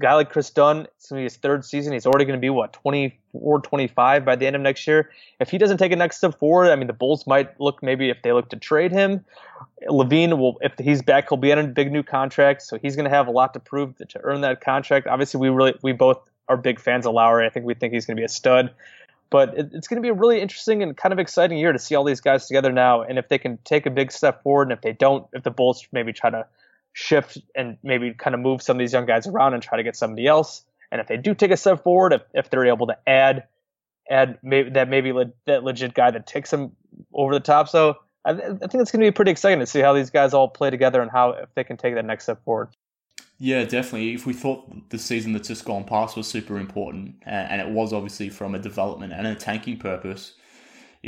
guy like Kris Dunn, it's going to be his third season. He's already going to be, what, 24, 25 by the end of next year. If he doesn't take a next step forward, I mean, the Bulls might look maybe if they look to trade him. LaVine will, if he's back, he'll be on a big new contract. So he's going to have a lot to prove to, to earn that contract. Obviously, we really, we both are big fans of Lauri. I think we think he's going to be a stud. But it, it's going to be a really interesting and kind of exciting year to see all these guys together now. And if they can take a big step forward, and if they don't, if the Bulls maybe try to shift and maybe kind of move some of these young guys around and try to get somebody else. And if they do take a step forward, if, if they're able to add add maybe that maybe le- that legit guy that takes them over the top. So I, th- I think it's going to be pretty exciting to see how these guys all play together and how if they can take that next step forward.
Yeah, definitely. If we thought the season that's just gone past was super important, and it was obviously from a development and a tanking purpose,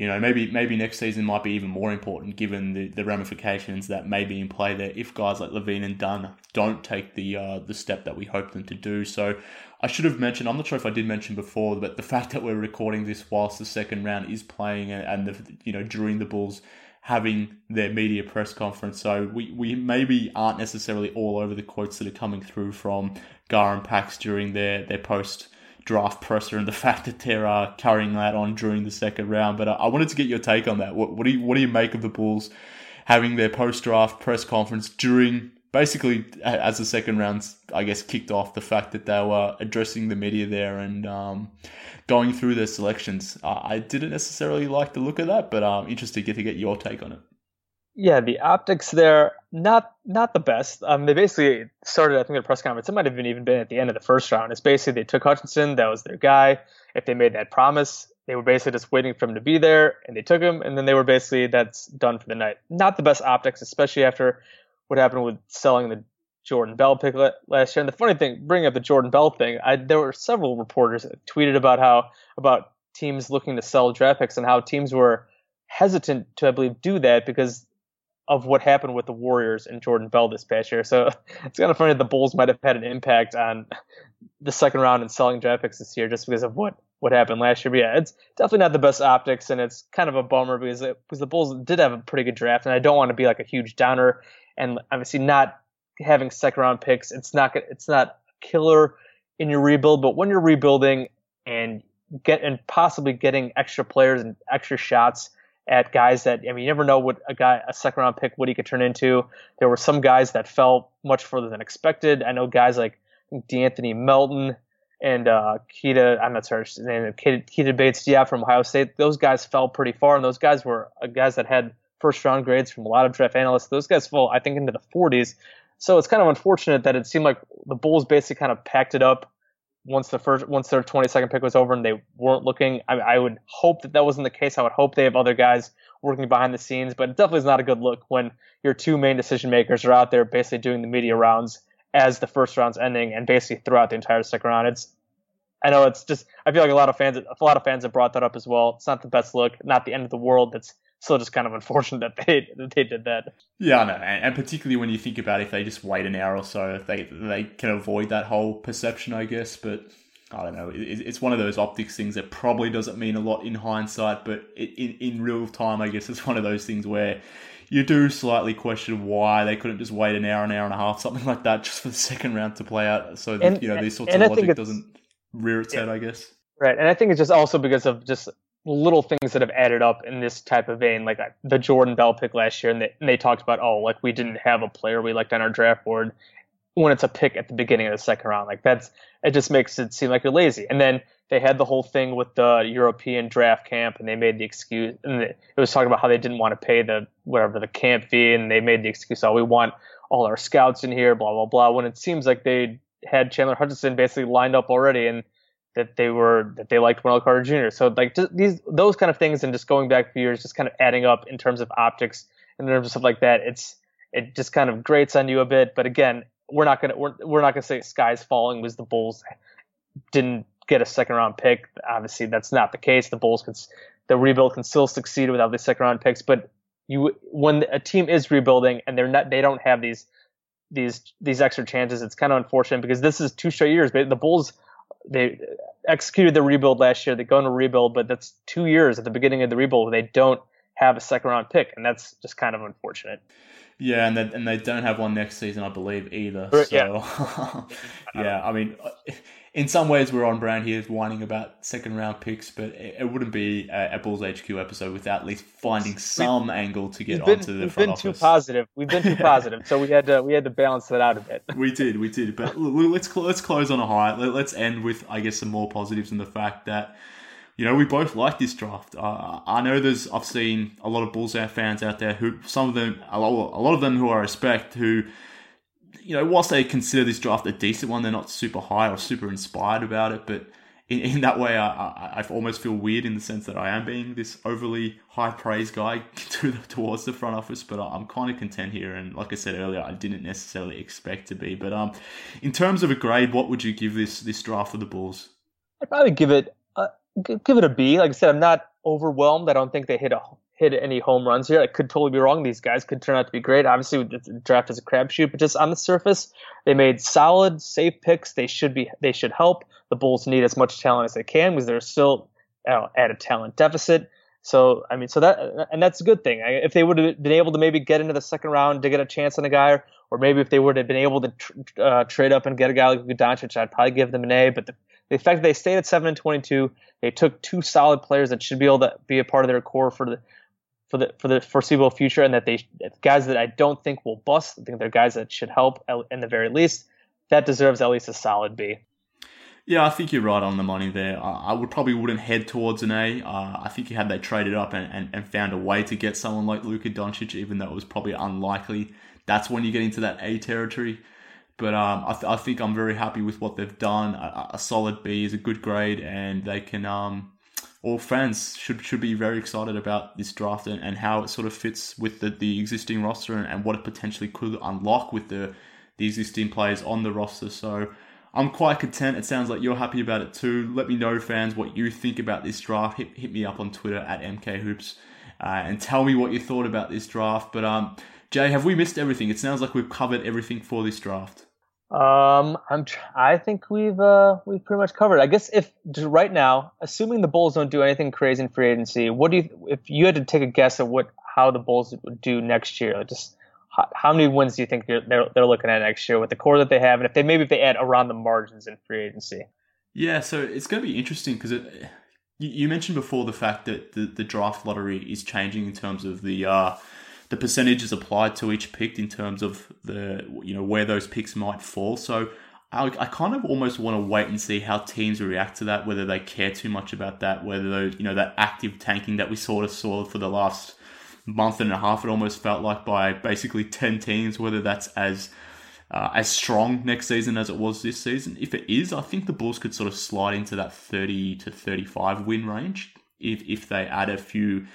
you know, maybe maybe next season might be even more important given the, the ramifications that may be in play there if guys like LaVine and Dunn don't take the uh, the step that we hope them to do. So I should have mentioned, I'm not sure if I did mention before, but the fact that we're recording this whilst the second round is playing and, the, you know during the Bulls having their media press conference. So we, we maybe aren't necessarily all over the quotes that are coming through from Gar and Pax during their, their post draft presser and the fact that they're uh, carrying that on during the second round. But uh, I wanted to get your take on that. What, what do you what do you make of the Bulls having their post draft press conference during basically as the second round, I guess, kicked off? The fact that they were addressing the media there and um, going through their selections. Uh, I didn't necessarily like the look of that, but I'm interested to get your take on it.
Yeah, the optics there not not the best. Um, they basically started, I think, the press conference. It might have been even been at the end of the first round. It's basically they took Hutchison, that was their guy. If they made that promise, they were basically just waiting for him to be there, and they took him, and then they were basically that's done for the night. Not the best optics, especially after what happened with selling the Jordan Bell pick last year. And the funny thing, bringing up the Jordan Bell thing, I, there were several reporters that tweeted about how about teams looking to sell draft picks and how teams were hesitant to, I believe, do that because of what happened with the Warriors and Jordan Bell this past year. So it's kind of funny that the Bulls might have had an impact on the second round and selling draft picks this year just because of what what happened last year. But yeah, it's definitely not the best optics, and it's kind of a bummer because it, because the Bulls did have a pretty good draft, and I don't want to be like a huge downer. And obviously, not having second round picks, it's not it's not killer in your rebuild. But when you're rebuilding and get and possibly getting extra players and extra shots at guys that I mean, you never know what a guy, a second round pick, what he could turn into. There were some guys that fell much further than expected. I know guys like De'Anthony Melton and uh, Keita, I'm not sorry, his name, Keita, Keita Bates yeah, from Ohio State. Those guys fell pretty far, and those guys were uh, guys that had first round grades from a lot of draft analysts. Those guys fell, I think, into the 40s. So it's kind of unfortunate that it seemed like the Bulls basically kind of packed it up once the first once their 22nd pick was over and they weren't looking I, I, would hope that that wasn't the case. I would hope they have other guys working behind the scenes but it definitely is not a good look when your two main decision makers are out there basically doing the media rounds as the first round's ending and basically throughout the entire second round. It's i know it's just i feel like a lot of fans a lot of fans have brought that up as well. It's not the best look not the end of the world that's still just kind of unfortunate that they that they did that.
Yeah, I know, and, and particularly when you think about if they just wait an hour or so, if they they can avoid that whole perception, I guess. But I don't know. It, it's one of those optics things that probably doesn't mean a lot in hindsight, but in in real time, I guess it's one of those things where you do slightly question why they couldn't just wait an hour, an hour and a half, something like that, just for the second round to play out, so that and, you know these sorts of logic doesn't rear its head, I guess.
Right, and I think it's just also because of just little things that have added up in this type of vein, like uh, the Jordan Bell pick last year, and they, and they talked about, oh, like we didn't have a player we liked on our draft board when it's a pick at the beginning of the second round. Like that's it just makes it seem like you're lazy. And then they had the whole thing with the European draft camp, and they made the excuse, and it was talking about how they didn't want to pay the whatever the camp fee, and they made the excuse, oh, we want all our scouts in here, blah blah blah. When it seems like they had Chandler Hutchison basically lined up already, and that they were that they liked Wendell Carter Jr. So like these those kind of things and just going back a few years, just kind of adding up in terms of optics in terms of stuff like that. It's it just kind of grates on you a bit. But again, we're not gonna we're, we're not gonna say skies falling was the Bulls didn't get a second round pick. Obviously, that's not the case. The Bulls can, the rebuild can still succeed without the second round picks. But you, when a team is rebuilding and they're not, they don't have these these these extra chances. It's kind of unfortunate because this is two straight years. But the Bulls they executed the rebuild last year. They go into rebuild, but that's two years at the beginning of the rebuild. They don't have a second round pick, and that's just kind of unfortunate.
Yeah, and they, and they don't have one next season, I believe, either.
So,
yeah. yeah, I mean, in some ways we're on brand here, whining about second round picks, but it, it wouldn't be a, a, Bulls HQ episode without at least finding some we've, angle to get
been,
onto the
we've
front
been
office.
too positive. We've been too positive, so we had to we had to balance that out a bit.
we did, we did. But let's let's close on a high. Let, us end with I guess some more positives in the fact that. You know, we both like this draft. Uh, I know there's, I've seen a lot of Bulls fans out there who, some of them, a lot, a lot of them who I respect, who you know, whilst they consider this draft a decent one, they're not super high or super inspired about it. But in, in that way, I, I, I almost feel weird in the sense that I am being this overly high praise guy to the, towards the front office. But I'm kind of content here, and like I said earlier, I didn't necessarily expect to be. But um, in terms of a grade, what would you give this this draft for the Bulls?
I'd probably give it give it a B. Like I said, I'm not overwhelmed. I don't think they hit a hit any home runs here. I could totally be wrong. These guys could turn out to be great. Obviously, the draft is a crapshoot, but just on the surface, they made solid, safe picks. They should be. They should help. The Bulls need as much talent as they can because they're still at a talent deficit. So I mean, so that and that's a good thing. If they would have been able to maybe get into the second round to get a chance on a guy, or maybe if they would have been able to tr- uh, trade up and get a guy like Doncic, I'd probably give them an A. But the, the fact that they stayed at seven and twenty-two, they took two solid players that should be able to be a part of their core for the for the for the foreseeable future, and that they guys that I don't think will bust. I think they're guys that should help in the very least. That deserves at least a solid B.
Yeah, I think you're right on the money there. I would probably wouldn't head towards an A. Uh, I think you had they traded up and, and, and found a way to get someone like Luka Doncic, even though it was probably unlikely, that's when you get into that A territory. But um, I, th- I, think I'm very happy with what they've done. A, a, solid B is a good grade, and they can um, all fans should should be very excited about this draft and, and how it sort of fits with the, the existing roster and, and what it potentially could unlock with the the existing players on the roster. So I'm quite content. It sounds like you're happy about it too. Let me know, fans, what you think about this draft. Hit, hit me up on Twitter at MKHoops uh, and tell me what you thought about this draft. But um, Jay, have we missed everything? It sounds like we've covered everything for this draft.
Um, I'm. I think we've uh we've pretty much covered. I guess if right now, assuming the Bulls don't do anything crazy in free agency, what do you? If you had to take a guess at what how the Bulls would do next year, like just how, how many wins do you think they're, they're they're looking at next year with the core that they have, and if they maybe if they add around the margins in free agency?
Yeah, so it's going to be interesting because it. You mentioned before the fact that the, the draft lottery is changing in terms of the uh, the percentages applied to each pick in terms of the you know where those picks might fall. So I, I kind of almost want to wait and see how teams react to that, whether they care too much about that, whether those you know that active tanking that we sort of saw for the last month and a half. It almost felt like by basically ten teams, whether that's as uh, as strong next season as it was this season. If it is, I think the Bulls could sort of slide into that 30 to 35 win range if, if they add a few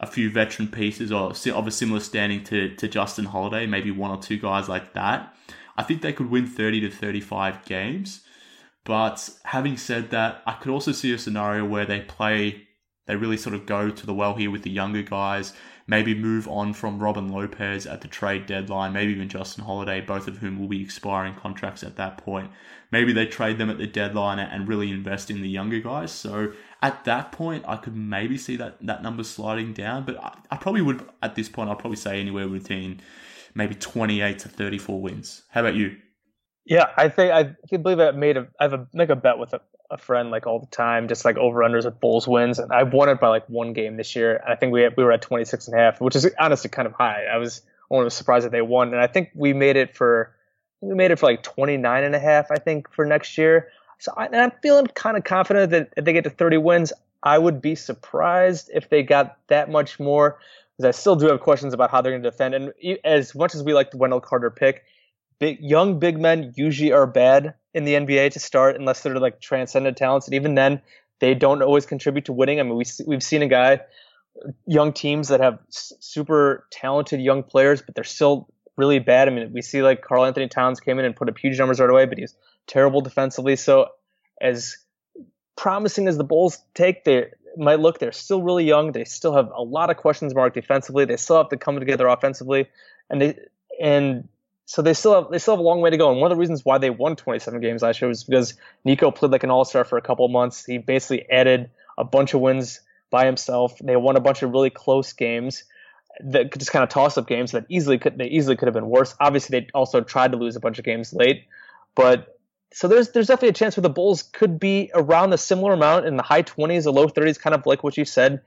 a few veteran pieces or of a similar standing to, to Justin Holiday, maybe one or two guys like that, I think they could win 30 to 35 games. But having said that, I could also see a scenario where they play, they really sort of go to the well here with the younger guys, maybe move on from Robin Lopez at the trade deadline, maybe even Justin Holiday, both of whom will be expiring contracts at that point. Maybe they trade them at the deadline and really invest in the younger guys. So at that point, I could maybe see that, that number sliding down, but I, I probably would, at this point, I'd probably say anywhere between maybe 28 to 34 wins. How about you?
Yeah, I think I can believe I made a I have a make a bet with a, a friend like all the time, just like over unders with Bulls wins, and I've won it by like one game this year. I think we we were at 26 and a half, which is honestly kind of high. I was almost surprised that they won, and I think we made it for we made it for like 29 and a half. I think for next year. So I, am feeling kind of confident that if they get to 30 wins, I would be surprised if they got that much more. Because I still do have questions about how they're going to defend. And as much as we like the Wendell Carter pick, big, young big men usually are bad in the NBA to start unless they're like transcendent talents. And even then, they don't always contribute to winning. I mean, we we've seen a guy, young teams that have super talented young players, but they're still really bad. I mean, we see like Karl-Anthony Towns came in and put up huge numbers right away, but he's terrible defensively. So as promising as the Bulls take, they might look. They're still really young. They still have a lot of questions marked defensively. They still have to come together offensively, and they and so they still have they still have a long way to go. And one of the reasons why they won 27 games last year was because Niko played like an all star for a couple of months. He basically added a bunch of wins by himself. They won a bunch of really close games that just kind of toss up games that easily could they easily could have been worse. Obviously, they also tried to lose a bunch of games late, but so there's there's definitely a chance where the Bulls could be around the similar amount in the high 20s or low 30s, kind of like what you said.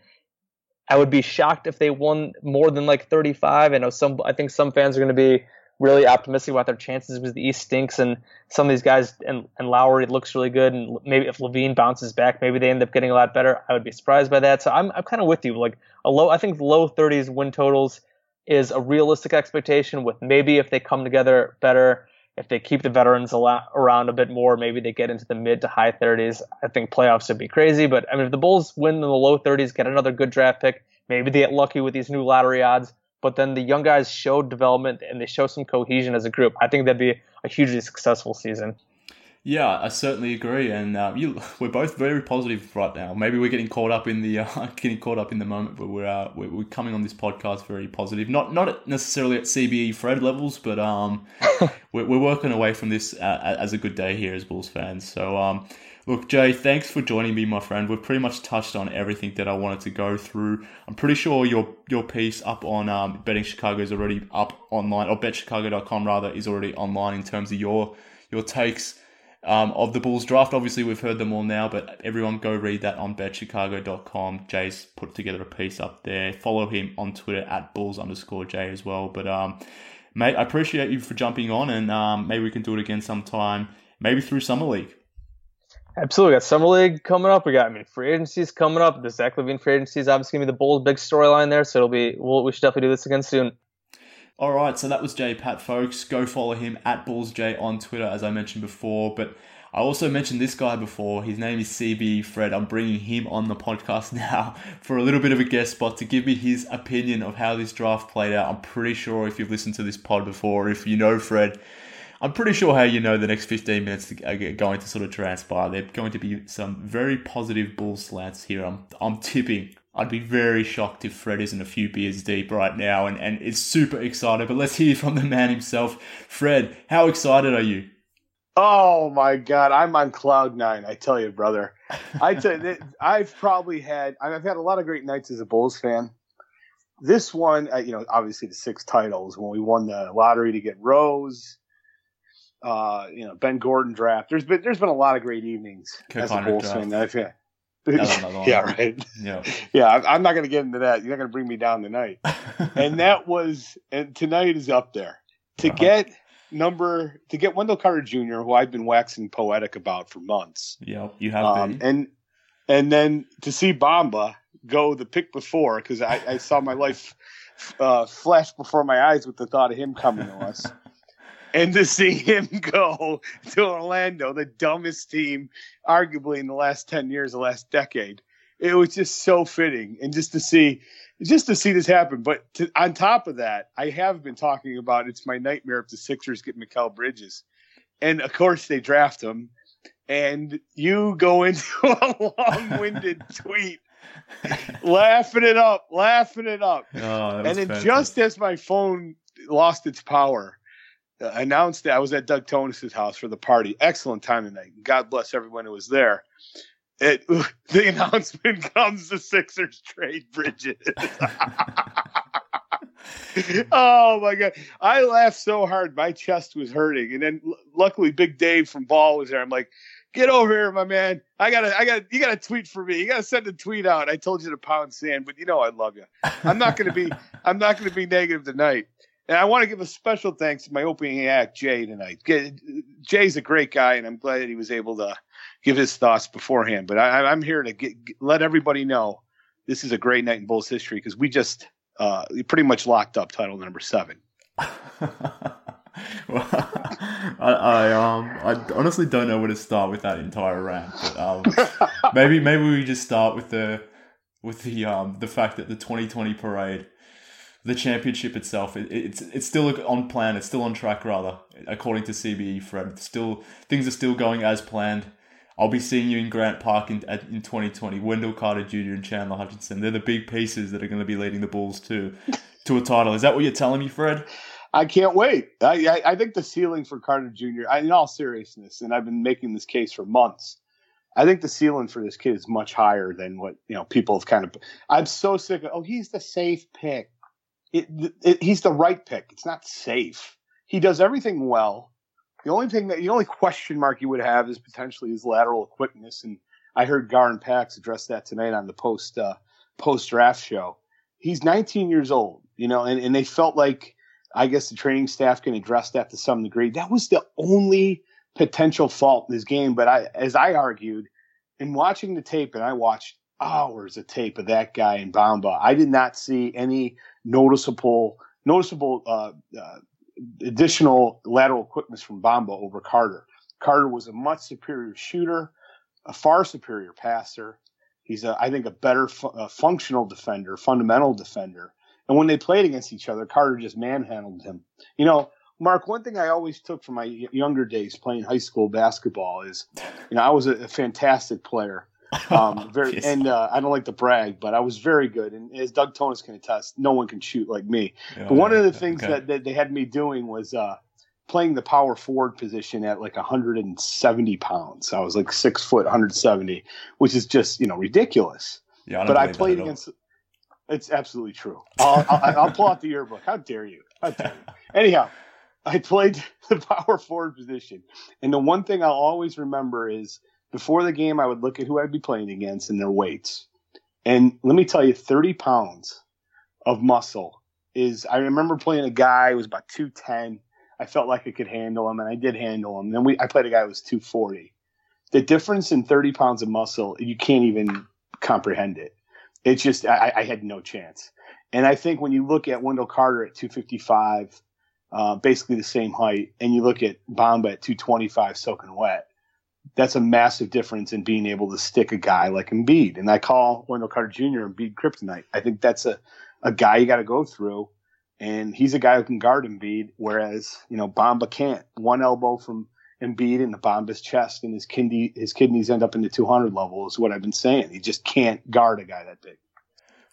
I would be shocked if they won more than like 35. I know some. I think some fans are going to be really optimistic about their chances because the East stinks and some of these guys and, and Lauri looks really good and maybe if LaVine bounces back, maybe they end up getting a lot better. I would be surprised by that. So I'm I'm kind of with you. Like a low, I think low 30s win totals is a realistic expectation. With maybe if they come together better, if they keep the veterans a lot around a bit more, maybe they get into the mid to high 30s. I think playoffs would be crazy. But I mean, if the Bulls win in the low 30s, get another good draft pick, maybe they get lucky with these new lottery odds but then the young guys showed development and they show some cohesion as a group. I think that'd be a hugely successful season.
Yeah, I certainly agree, and uh, you, we're both very positive right now. Maybe we're getting caught up in the uh, getting caught up in the moment, but we're, uh, we're, we're coming on this podcast very positive. Not not necessarily at CBE Fred levels, but um, we're, we're working away from this uh, as a good day here as Bulls fans. So um, Look, Jay, thanks for joining me, my friend. We've pretty much touched on everything that I wanted to go through. I'm pretty sure your your piece up on um, Betting Chicago is already up online, or betchicago.com rather, is already online in terms of your your takes um, of the Bulls draft. Obviously, we've heard them all now, but everyone go read that on betchicago.com. Jay's put together a piece up there. Follow him on Twitter at Bulls underscore Jay as well. But um, mate, I appreciate you for jumping on, and um, maybe we can do it again sometime, maybe through Summer League.
Absolutely. We got Summer League coming up. We got, I mean, free agencies coming up. The Zach LaVine free agency is obviously going to be the Bulls' big storyline there. So it'll be, we'll, we should definitely do this again soon.
All right. So that was Jay Patt, folks. Go follow him at BullsJ on Twitter, as I mentioned before. But I also mentioned this guy before. His name is CBE Fred. I'm bringing him on the podcast now for a little bit of a guest spot to give me his opinion of how this draft played out. I'm pretty sure if you've listened to this pod before, if you know Fred, I'm pretty sure how you know the next 15 minutes are going to sort of transpire. They're going to be some very positive bull slants here. I'm, I'm tipping. I'd be very shocked if Fred isn't a few beers deep right now and, and is super excited. But let's hear from the man himself. Fred, how excited are you?
Oh my God, I'm on cloud nine. I tell you, brother. I tell you, I've probably had I've had a lot of great nights as a Bulls fan. This one, you know, obviously the six titles when we won the lottery to get Rose, uh, you know, Ben Gordon draft. There's been there's been a lot of great evenings Kirk as a Bulls fan that I've had. yeah, right. Yeah, yeah. I'm not going to get into that. You're not going to bring me down tonight. and that was, and tonight is up there to uh-huh. get number to get Wendell Carter Jr., who I've been waxing poetic about for months.
Yeah, you have um, been.
And and then to see Bamba go the pick before because I, I, saw my life uh, flash before my eyes with the thought of him coming to us and to see him go to Orlando, the dumbest team, arguably in the last ten years, the last decade, it was just so fitting, and just to see, just to see this happen. But to, on top of that, I have been talking about it's my nightmare if the Sixers get Mikal Bridges, and of course they draft him, and you go into a long-winded tweet. laughing it up, laughing it up. Oh, and then fantastic. just as my phone lost its power, Uh, announced that I was at Doug Thonus's house for the party. Excellent time tonight. God bless everyone who was there. It, the announcement comes the Sixers trade Bridges. oh my god! I laughed so hard, my chest was hurting. And then, luckily, Big Dave from Ball was there. I'm like, "Get over here, my man! I gotta, I got, you gotta tweet for me. You gotta send a tweet out. I told you to pound sand, but you know I love you. I'm not gonna be, I'm not gonna be negative tonight. And I want to give a special thanks to my opening act, Jay, tonight. Jay's a great guy, and I'm glad that he was able to give his thoughts beforehand. But I, am here to get, let everybody know this is a great night in Bulls history because we just uh, pretty much locked up title number seven.
well, I, I, um I honestly don't know where to start with that entire rant. But, um, maybe maybe we just start with the with the um the fact that the 2020 parade the championship itself, it, it's it's still on plan. It's still on track, rather, according to CBE. Fred, still things are still going as planned. I'll be seeing you in Grant Park in, in 2020. Wendell Carter Jr. and Chandler Hutchison. They're the big pieces that are going to be leading the Bulls to to a title. Is that what you're telling me, Fred?
I can't wait. I, I, I think the ceiling for Carter Jr. I, in all seriousness, and I've been making this case for months. I think the ceiling for this kid is much higher than what you know people have kind of. I'm so sick of. Oh, he's the safe pick. It, it, he's the right pick. It's not safe. He does everything well. The only thing that the only question mark you would have is potentially his lateral quickness, and I heard Gar and Pax address that tonight on the post uh, post draft show. He's 19 years old, you know, and, and they felt like I guess the training staff can address that to some degree. That was the only potential fault in this game. But I, as I argued in watching the tape, and I watched hours of tape of that guy in Bamba, I did not see any noticeable, noticeable uh, uh, additional lateral quickness from Bamba over Carter. Carter was a much superior shooter, a far superior passer. He's, a, I think, a better fu- a functional defender, fundamental defender. And when they played against each other, Carter just manhandled him. You know, Mark, one thing I always took from my younger days playing high school basketball is, you know, I was a, a fantastic player. Um, very, yes. and uh, I don't like to brag, but I was very good. And as Doug Thonus can attest, no one can shoot like me. Oh, but one of the things okay. that, that they had me doing was uh, playing the power forward position at like 170 pounds. I was like six foot, 170, which is just you know ridiculous. Yeah, I but I played against. It's absolutely true. I'll, I'll, I'll, pull out the yearbook. How dare you? How dare you? Anyhow, I played the power forward position, and the one thing I'll always remember is before the game, I would look at who I'd be playing against and their weights. And let me tell you, 30 pounds of muscle is. I remember playing a guy who was about 210. I felt like I could handle him, and I did handle him. Then we, I played a guy who was 240. The difference in 30 pounds of muscle, you can't even comprehend it. It's just I, I, had no chance. And I think when you look at Wendell Carter at 255, uh, basically the same height, and you look at Bamba at 225 soaking wet, that's a massive difference in being able to stick a guy like Embiid. And I call Wendell Carter Jr. Embiid kryptonite. I think that's a, a guy you got to go through. And he's a guy who can guard Embiid, whereas, you know, Bamba can't. One elbow from Embiid in the Bamba's chest and his kidney his kidneys end up in the 200 level is what I've been saying. He just can't guard a guy that big.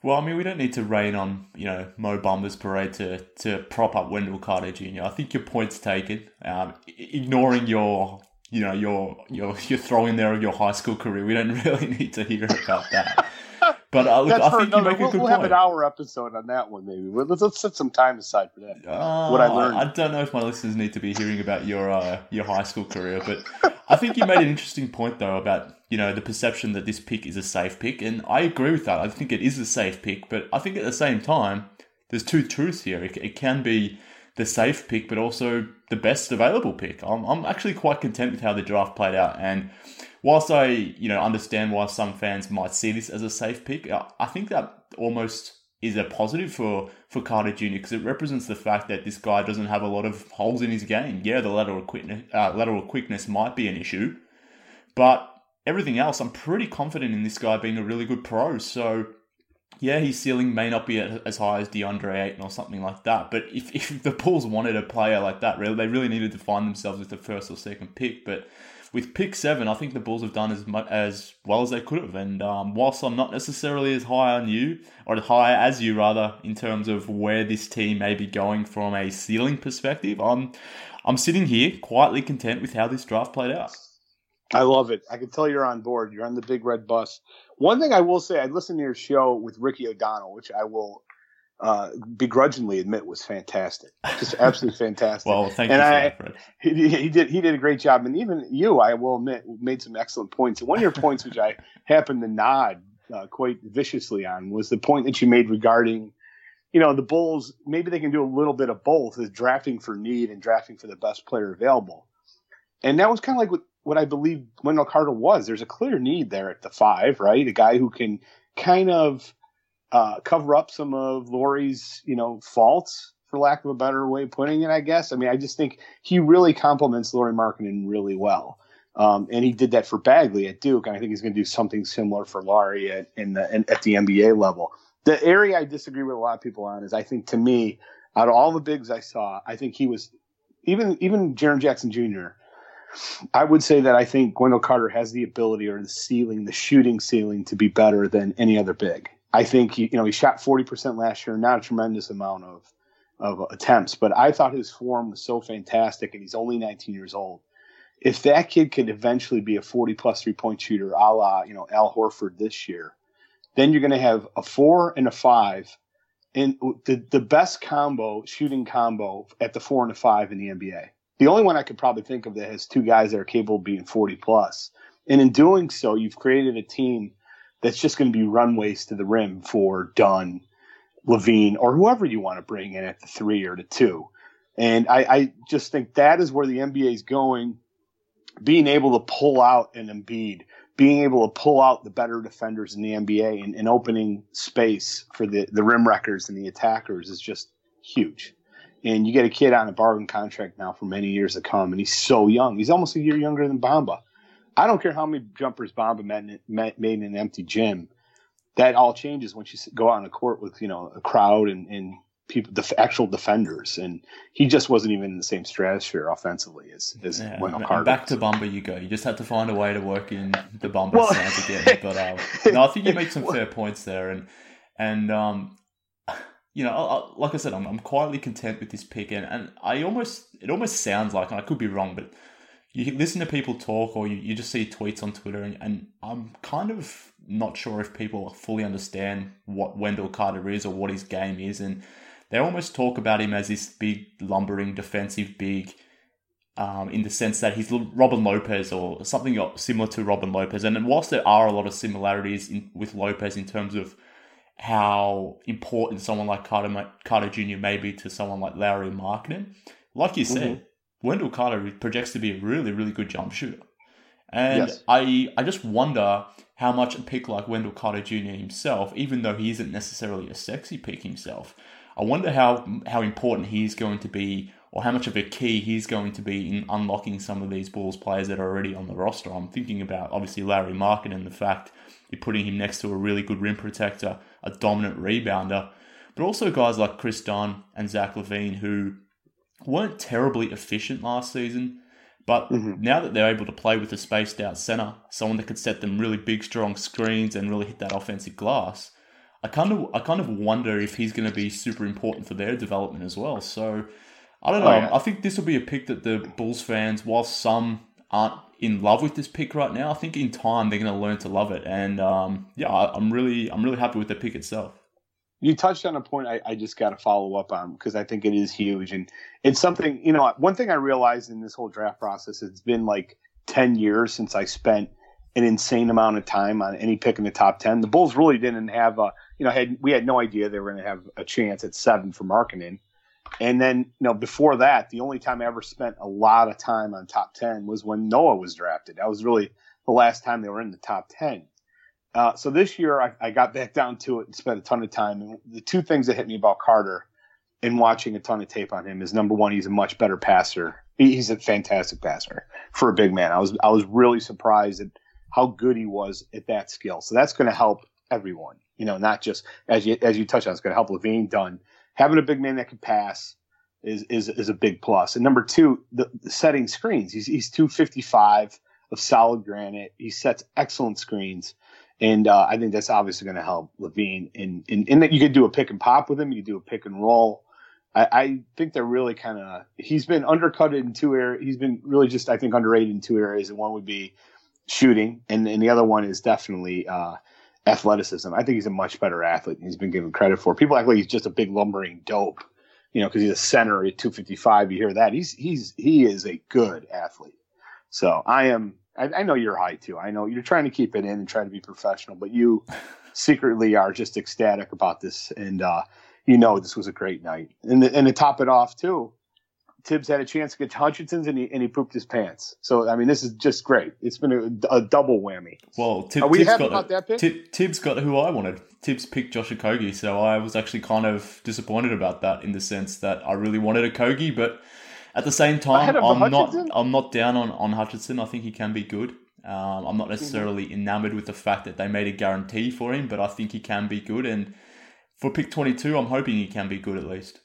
Well, I mean, we don't need to rain on you know Mo Bamba's parade to to prop up Wendell Carter Jr. I think your point's taken. Um, ignoring your you know your your your throw in there of your high school career, we don't really need to hear about that. But uh, look, I think you make
we'll,
a good
we'll
point.
have an hour episode on that one, maybe. Let's, let's set some time aside for that. Uh, what I learned.
I don't know if my listeners need to be hearing about your uh, your high school career, but I think you made an interesting point though about you know the perception that this pick is a safe pick, and I agree with that. I think it is a safe pick, but I think at the same time, there's two truths here. It, it can be the safe pick, but also the best available pick. I'm, I'm actually quite content with how the draft played out, and whilst I, you know, understand why some fans might see this as a safe pick, I think that almost is a positive for, for Carter Jr. because it represents the fact that this guy doesn't have a lot of holes in his game. Yeah, the lateral quickness, uh, lateral quickness might be an issue, but everything else, I'm pretty confident in this guy being a really good pro. So, yeah, his ceiling may not be as high as DeAndre Ayton or something like that. But if, if the Bulls wanted a player like that, really, they really needed to find themselves with the first or second pick. But with pick seven, I think the Bulls have done as much as well as they could have. And um, whilst I'm not necessarily as high on you, or as high as you rather, in terms of where this team may be going from a ceiling perspective, I'm I'm sitting here quietly content with how this draft played out.
I love it. I can tell you're on board. You're on the big red bus. One thing I will say, I listened to your show with Ricky O'Donnell, which I will uh, begrudgingly admit was fantastic, just absolutely fantastic.
well, thank
and
you,
I. He, he, did he did a great job, and even you, I will admit, made some excellent points. And one of your points, which I happened to nod uh, quite viciously on, was the point that you made regarding, you know, the Bulls. Maybe they can do a little bit of both, is drafting for need and drafting for the best player available. And that was kind of like what, what I believe Wendell Carter was. There's a clear need there at the five, right? A guy who can kind of uh, cover up some of Lauri's, you know, faults, for lack of a better way of putting it, I guess. I mean, I just think he really complements Lauri Markkanen really well. Um, and he did that for Bagley at Duke, and I think he's going to do something similar for Lauri at, in the, in, at the NBA level. The area I disagree with a lot of people on is I think to me, out of all the bigs I saw, I think he was even even Jaren Jackson Jr. I would say that I think Wendell Carter has the ability or the ceiling, the shooting ceiling, to be better than any other big. I think he, you know he shot forty percent last year, not a tremendous amount of of attempts, but I thought his form was so fantastic, and he's only 19 years old. If that kid could eventually be a 40 plus three point shooter, a la you know Al Horford this year, then you're going to have a four and a five, and the the best combo shooting combo at the four and a five in the NBA. The only one I could probably think of that has two guys that are capable of being 40 plus. And in doing so, you've created a team that's just going to be runways to the rim for Dunn, LaVine, or whoever you want to bring in at the three or the two. And I, I just think that is where the NBA is going. Being able to pull out an Embiid, being able to pull out the better defenders in the NBA and, and opening space for the, the rim wreckers and the attackers is just huge. And you get a kid on a bargain contract now for many years to come, and he's so young. He's almost a year younger than Bamba. I don't care how many jumpers Bamba made in an empty gym. That all changes once you go out on a court with you know a crowd and, and people, the actual defenders, and he just wasn't even in the same stratosphere offensively as as
yeah,
Wendell Carter.
Back to Bamba you go. You just had to find a way to work in the Bamba well, sound again. But um, no, I think you make some fair points there, and and um, you know, I, like I said, I'm, I'm quietly content with this pick, and, and I almost it almost sounds like, and I could be wrong, but you listen to people talk or you, you just see tweets on Twitter, and, and I'm kind of not sure if people fully understand what Wendell Carter is or what his game is, and they almost talk about him as this big lumbering defensive big. Um, in the sense that he's Robin Lopez or something similar to Robin Lopez, and whilst there are a lot of similarities in, with Lopez in terms of how important someone like Carter, Carter Jr. may be to someone like Lauri Markkanen, like you said, mm-hmm. Wendell Carter projects to be a really, really good jump shooter. And yes. I, I just wonder how much a pick like Wendell Carter Jr. himself, even though he isn't necessarily a sexy pick himself, I wonder how how important he's going to be, or how much of a key he's going to be in unlocking some of these Bulls players that are already on the roster. I'm thinking about obviously Lauri Markkanen and the fact you're putting him next to a really good rim protector, a dominant rebounder, but also guys like Kris Dunn and Zach LaVine who weren't terribly efficient last season. But mm-hmm. now that they're able to play with a spaced out center, someone that could set them really big, strong screens and really hit that offensive glass, I kind of I kind of wonder if he's going to be super important for their development as well. So I don't know. Oh, yeah. I think this will be a pick that the Bulls fans, while some aren't in love with this pick right now, I think in time they're going to learn to love it. And um, yeah, I'm really I'm really happy with the pick itself.
You touched on a point I, I just got to follow up on because I think it is huge. And it's something, you know, one thing I realized in this whole draft process, it's been like 10 years since I spent an insane amount of time on any pick in the top 10. The Bulls really didn't have a, you know, had, we had no idea they were going to have a chance at seven for Markkanen. And then, you know, before that, the only time I ever spent a lot of time on top 10 was when Noah was drafted. That was really the last time they were in the top 10. Uh, so this year I, I, got back down to it and spent a ton of time. And the two things that hit me about Carter in watching a ton of tape on him is number one, he's a much better passer. He's a fantastic passer for a big man. I was I was really surprised at how good he was at that skill. So that's going to help everyone. You know, not just as you as you touched on, it's going to help LaVine Dunn. Having a big man that can pass is is is a big plus. And number two, the, the setting screens. He's he's two fifty five of solid granite. He sets excellent screens. And uh, I think that's obviously going to help LaVine. And, in, in that you could do a pick and pop with him, you could do a pick and roll. I, I think they're really kind of he's been undercut in two areas. He's been really just I think underrated in two areas, and one would be shooting, and, and the other one is definitely uh, athleticism. I think he's a much better athlete. He's been given credit for. People act like he's just a big lumbering dope, you know, because he's a center at 255. You hear that? He's he's he is a good athlete. So I am I, I, know you're high too. I know you're trying to keep it in and try to be professional, but you secretly are just ecstatic about this, and uh, you know this was a great night. And and to top it off too, Thibs had a chance to get Hutchison's and he and he pooped his pants. So I mean, this is just great. It's been a, a double whammy.
Well, Tib, are we Thibs happy got, about that pick? Tib, Thibs got who I wanted. Thibs picked Josh Okogie, so I was actually kind of disappointed about that in the sense that I really wanted a Okogie, but at the same time, I'm not I'm not down on, on Hutchison. I think he can be good. Um, I'm not necessarily enamored with the fact that they made a guarantee for him, but I think he can be good. And for pick 22, I'm hoping he can be good at least.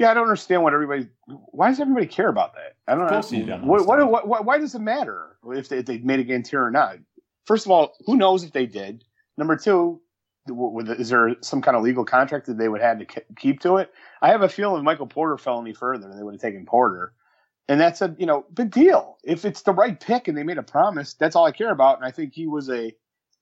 Yeah, I don't understand what everybody. Why does everybody care about that? I don't
Of course
know.
you don't
What, what, what, why does it matter if they, if they made a guarantee or not? First of all, who knows if they did? Number two, is there some kind of legal contract that they would have to keep to it? I have a feeling if Michael Porter fell any further, they would have taken Porter. And that's a you know big deal. If it's the right pick and they made a promise, that's all I care about. And I think he was a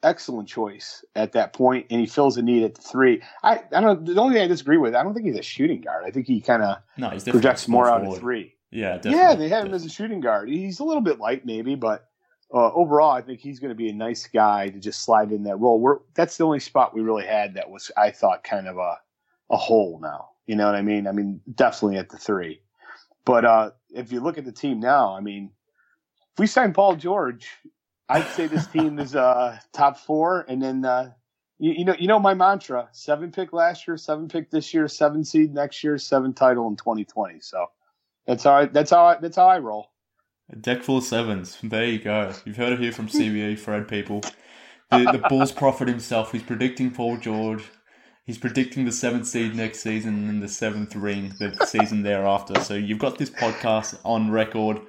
excellent choice at that point, and he fills a need at the three. I I don't. The only thing I disagree with, I don't think he's a shooting guard. I think he kind of
No,
projects more out of three.
Yeah, definitely.
Yeah, they had him as a shooting guard. He's a little bit light, maybe, but uh, overall, I think he's going to be a nice guy to just slide in that role. We're that's the only spot we really had that was, I thought, kind of a a hole. Now, you know what I mean? I mean, definitely at the three. But uh, if you look at the team now, I mean, if we sign Paul George, I'd say this team is uh, top four, and then. Uh, you, you know, you know my mantra: seven pick last year, seven pick this year, seven seed next year, seven title in 2020. So that's how I, that's how I, that's how I roll.
A deck full of sevens. There you go. You've heard it here from CBE, Fred people. The, the Bulls prophet himself. He's predicting Paul George. He's predicting the seventh seed next season and the seventh ring the season thereafter. So you've got this podcast on record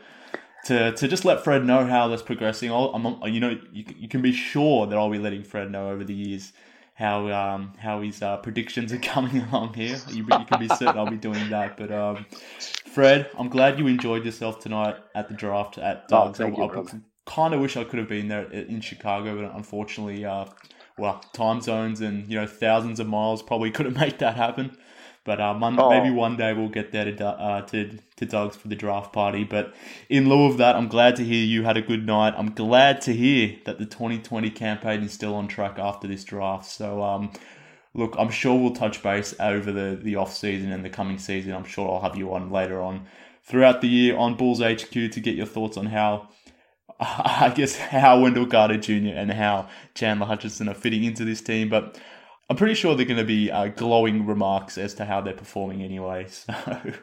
to, to just let Fred know how that's progressing. I'll, I'm, you know, you, you can be sure that I'll be letting Fred know over the years how um, how his uh, predictions are coming along here. You, you can be certain I'll be doing that. But um, Fred, I'm glad you enjoyed yourself tonight at the draft at
Oh,
Doug's.
thank
I,
brother.
kind of wish I could have been there in Chicago, but unfortunately, uh, well, time zones and you know thousands of miles probably couldn't make that happen. But uh,
Oh.
maybe one day we'll get there to, uh, to to Doug's for the draft party. But in lieu of that, I'm glad to hear you had a good night. I'm glad to hear that the 2020 campaign is still on track after this draft. So um, look, I'm sure we'll touch base over the, the off season and the coming season. I'm sure I'll have you on later on throughout the year on Bulls HQ to get your thoughts on how, I guess, how Wendell Carter Jr. and how Chandler Hutchison are fitting into this team. But I'm pretty sure they're going to be uh, glowing remarks as to how they're performing anyway. So,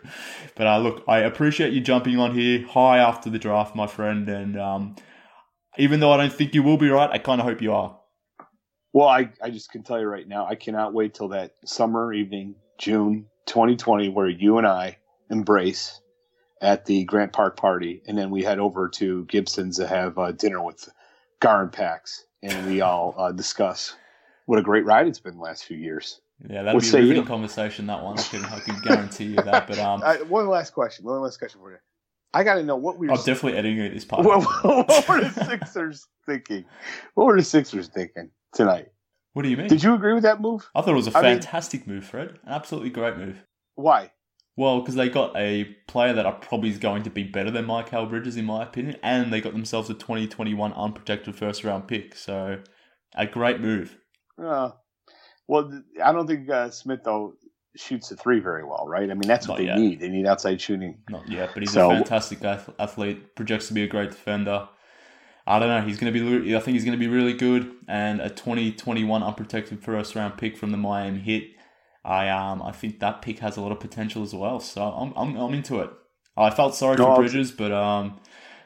but uh, look, I appreciate you jumping on here high after the draft, my friend. And um, even though I don't think you will be right, I kind of hope you are.
Well, I, I just can tell you right now, I cannot wait till that summer evening, June 2020, where you and I embrace at the Grant Park party, and then we head over to Gibson's to have uh, dinner with Gar and Pax, and we all uh, discuss what a great ride it's been the last few years.
Yeah, that'll
What
be a
say
riveting
you?
conversation. That one, I can, I can guarantee you that. But um,
Uh, one last question. One last question for you. I got to know what we were.
I'm definitely editing this part.
what, what were the Sixers thinking? What were the Sixers thinking tonight?
what do you mean?
Did you agree with that move?
I thought it was a
I mean-
fantastic move, Fred. An absolutely great move.
Why?
Well, because they got a player that are probably is going to be better than Mikal Bridges, in my opinion, and they got themselves a 2021 unprotected first round pick. So, a great move.
Uh, well, I don't think uh, Smith though shoots the three very well, right? I mean, that's what
Not
they
yet.
need. They need outside shooting.
Not yet, but he's
So-
a fantastic athlete. Projects to be a great defender. I don't know. He's going to be. I think he's going to be really good. And a 2021 unprotected first round pick from the Miami Heat. I um I think that pick has a lot of potential as well. So I'm I'm, I'm into it. I felt sorry for Bridges, but um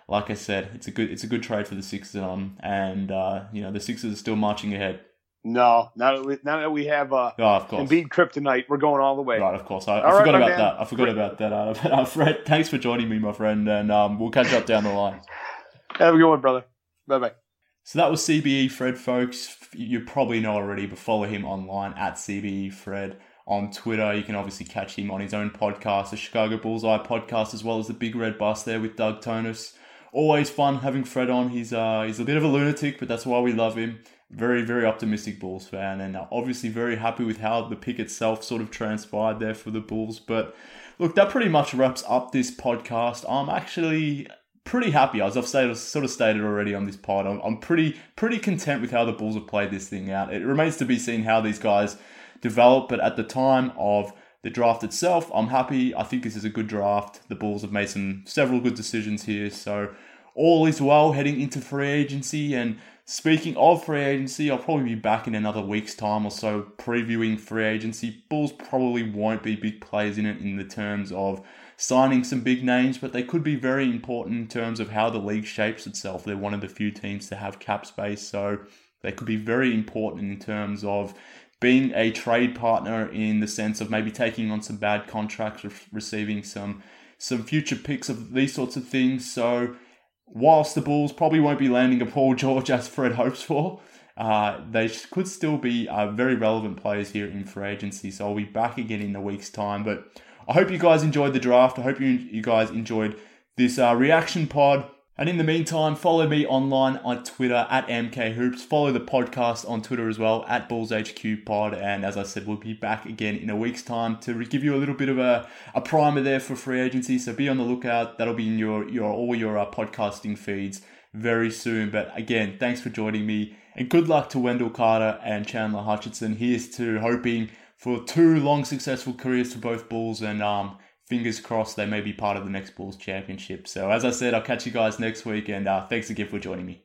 like I said, it's a good it's a good trade for the Sixers. Um and uh you know the Sixers are still marching ahead.
No, now that we, now that we have uh,
Oh, of course.
Embiid Kryptonite, we're going all the way.
Right, of course. I, I
right,
forgot about
man.
that. I forgot about that. Uh, but, uh, Fred, thanks for joining me, my friend, and um, we'll catch up down the line.
Have a good one, brother. Bye bye.
So that was CBE Fred, folks. You probably know already, but follow him online at CBE Fred on Twitter. You can obviously catch him on his own podcast, the Chicago Bullseye podcast, as well as the Big Red Bus there with Doug Thonus. Always fun having Fred on. He's uh he's a bit of a lunatic, but that's why we love him. Very very optimistic Bulls fan, and obviously very happy with how the pick itself sort of transpired there for the Bulls. But look, that pretty much wraps up this podcast. I'm actually pretty happy, as I've stated, sort of stated already on this pod. I'm, I'm pretty pretty content with how the Bulls have played this thing out. It remains to be seen how these guys develop, but at the time of the draft itself, I'm happy. I think this is a good draft. The Bulls have made some several good decisions here, so all is well heading into free agency. And speaking of free agency, I'll probably be back in another week's time or so previewing free agency. Bulls probably won't be big players in it in the terms of signing some big names, but they could be very important in terms of how the league shapes itself. They're one of the few teams to have cap space, so they could be very important in terms of being a trade partner in the sense of maybe taking on some bad contracts, re- receiving some some future picks of these sorts of things. So whilst the Bulls probably won't be landing a Paul George as Fred hopes for, uh, they could still be uh, very relevant players here in free agency. So I'll be back again in a week's time. But I hope you guys enjoyed the draft. I hope you, you guys enjoyed this uh, reaction pod. And in the meantime, follow me online on Twitter at MK Hoops. Follow the podcast on Twitter as well at Bulls HQ Pod. And as I said, we'll be back again in a week's time to give you a little bit of a, a primer there for free agency. So be on the lookout. That'll be in your your all your uh, podcasting feeds very soon. But again, thanks for joining me, and good luck to Wendell Carter and Chandler Hutchison. Here's to hoping for two long successful careers for both Bulls and um fingers crossed they may be part of the next Bulls championship. So, as I said, I'll catch you guys next week, and uh, thanks again for joining me.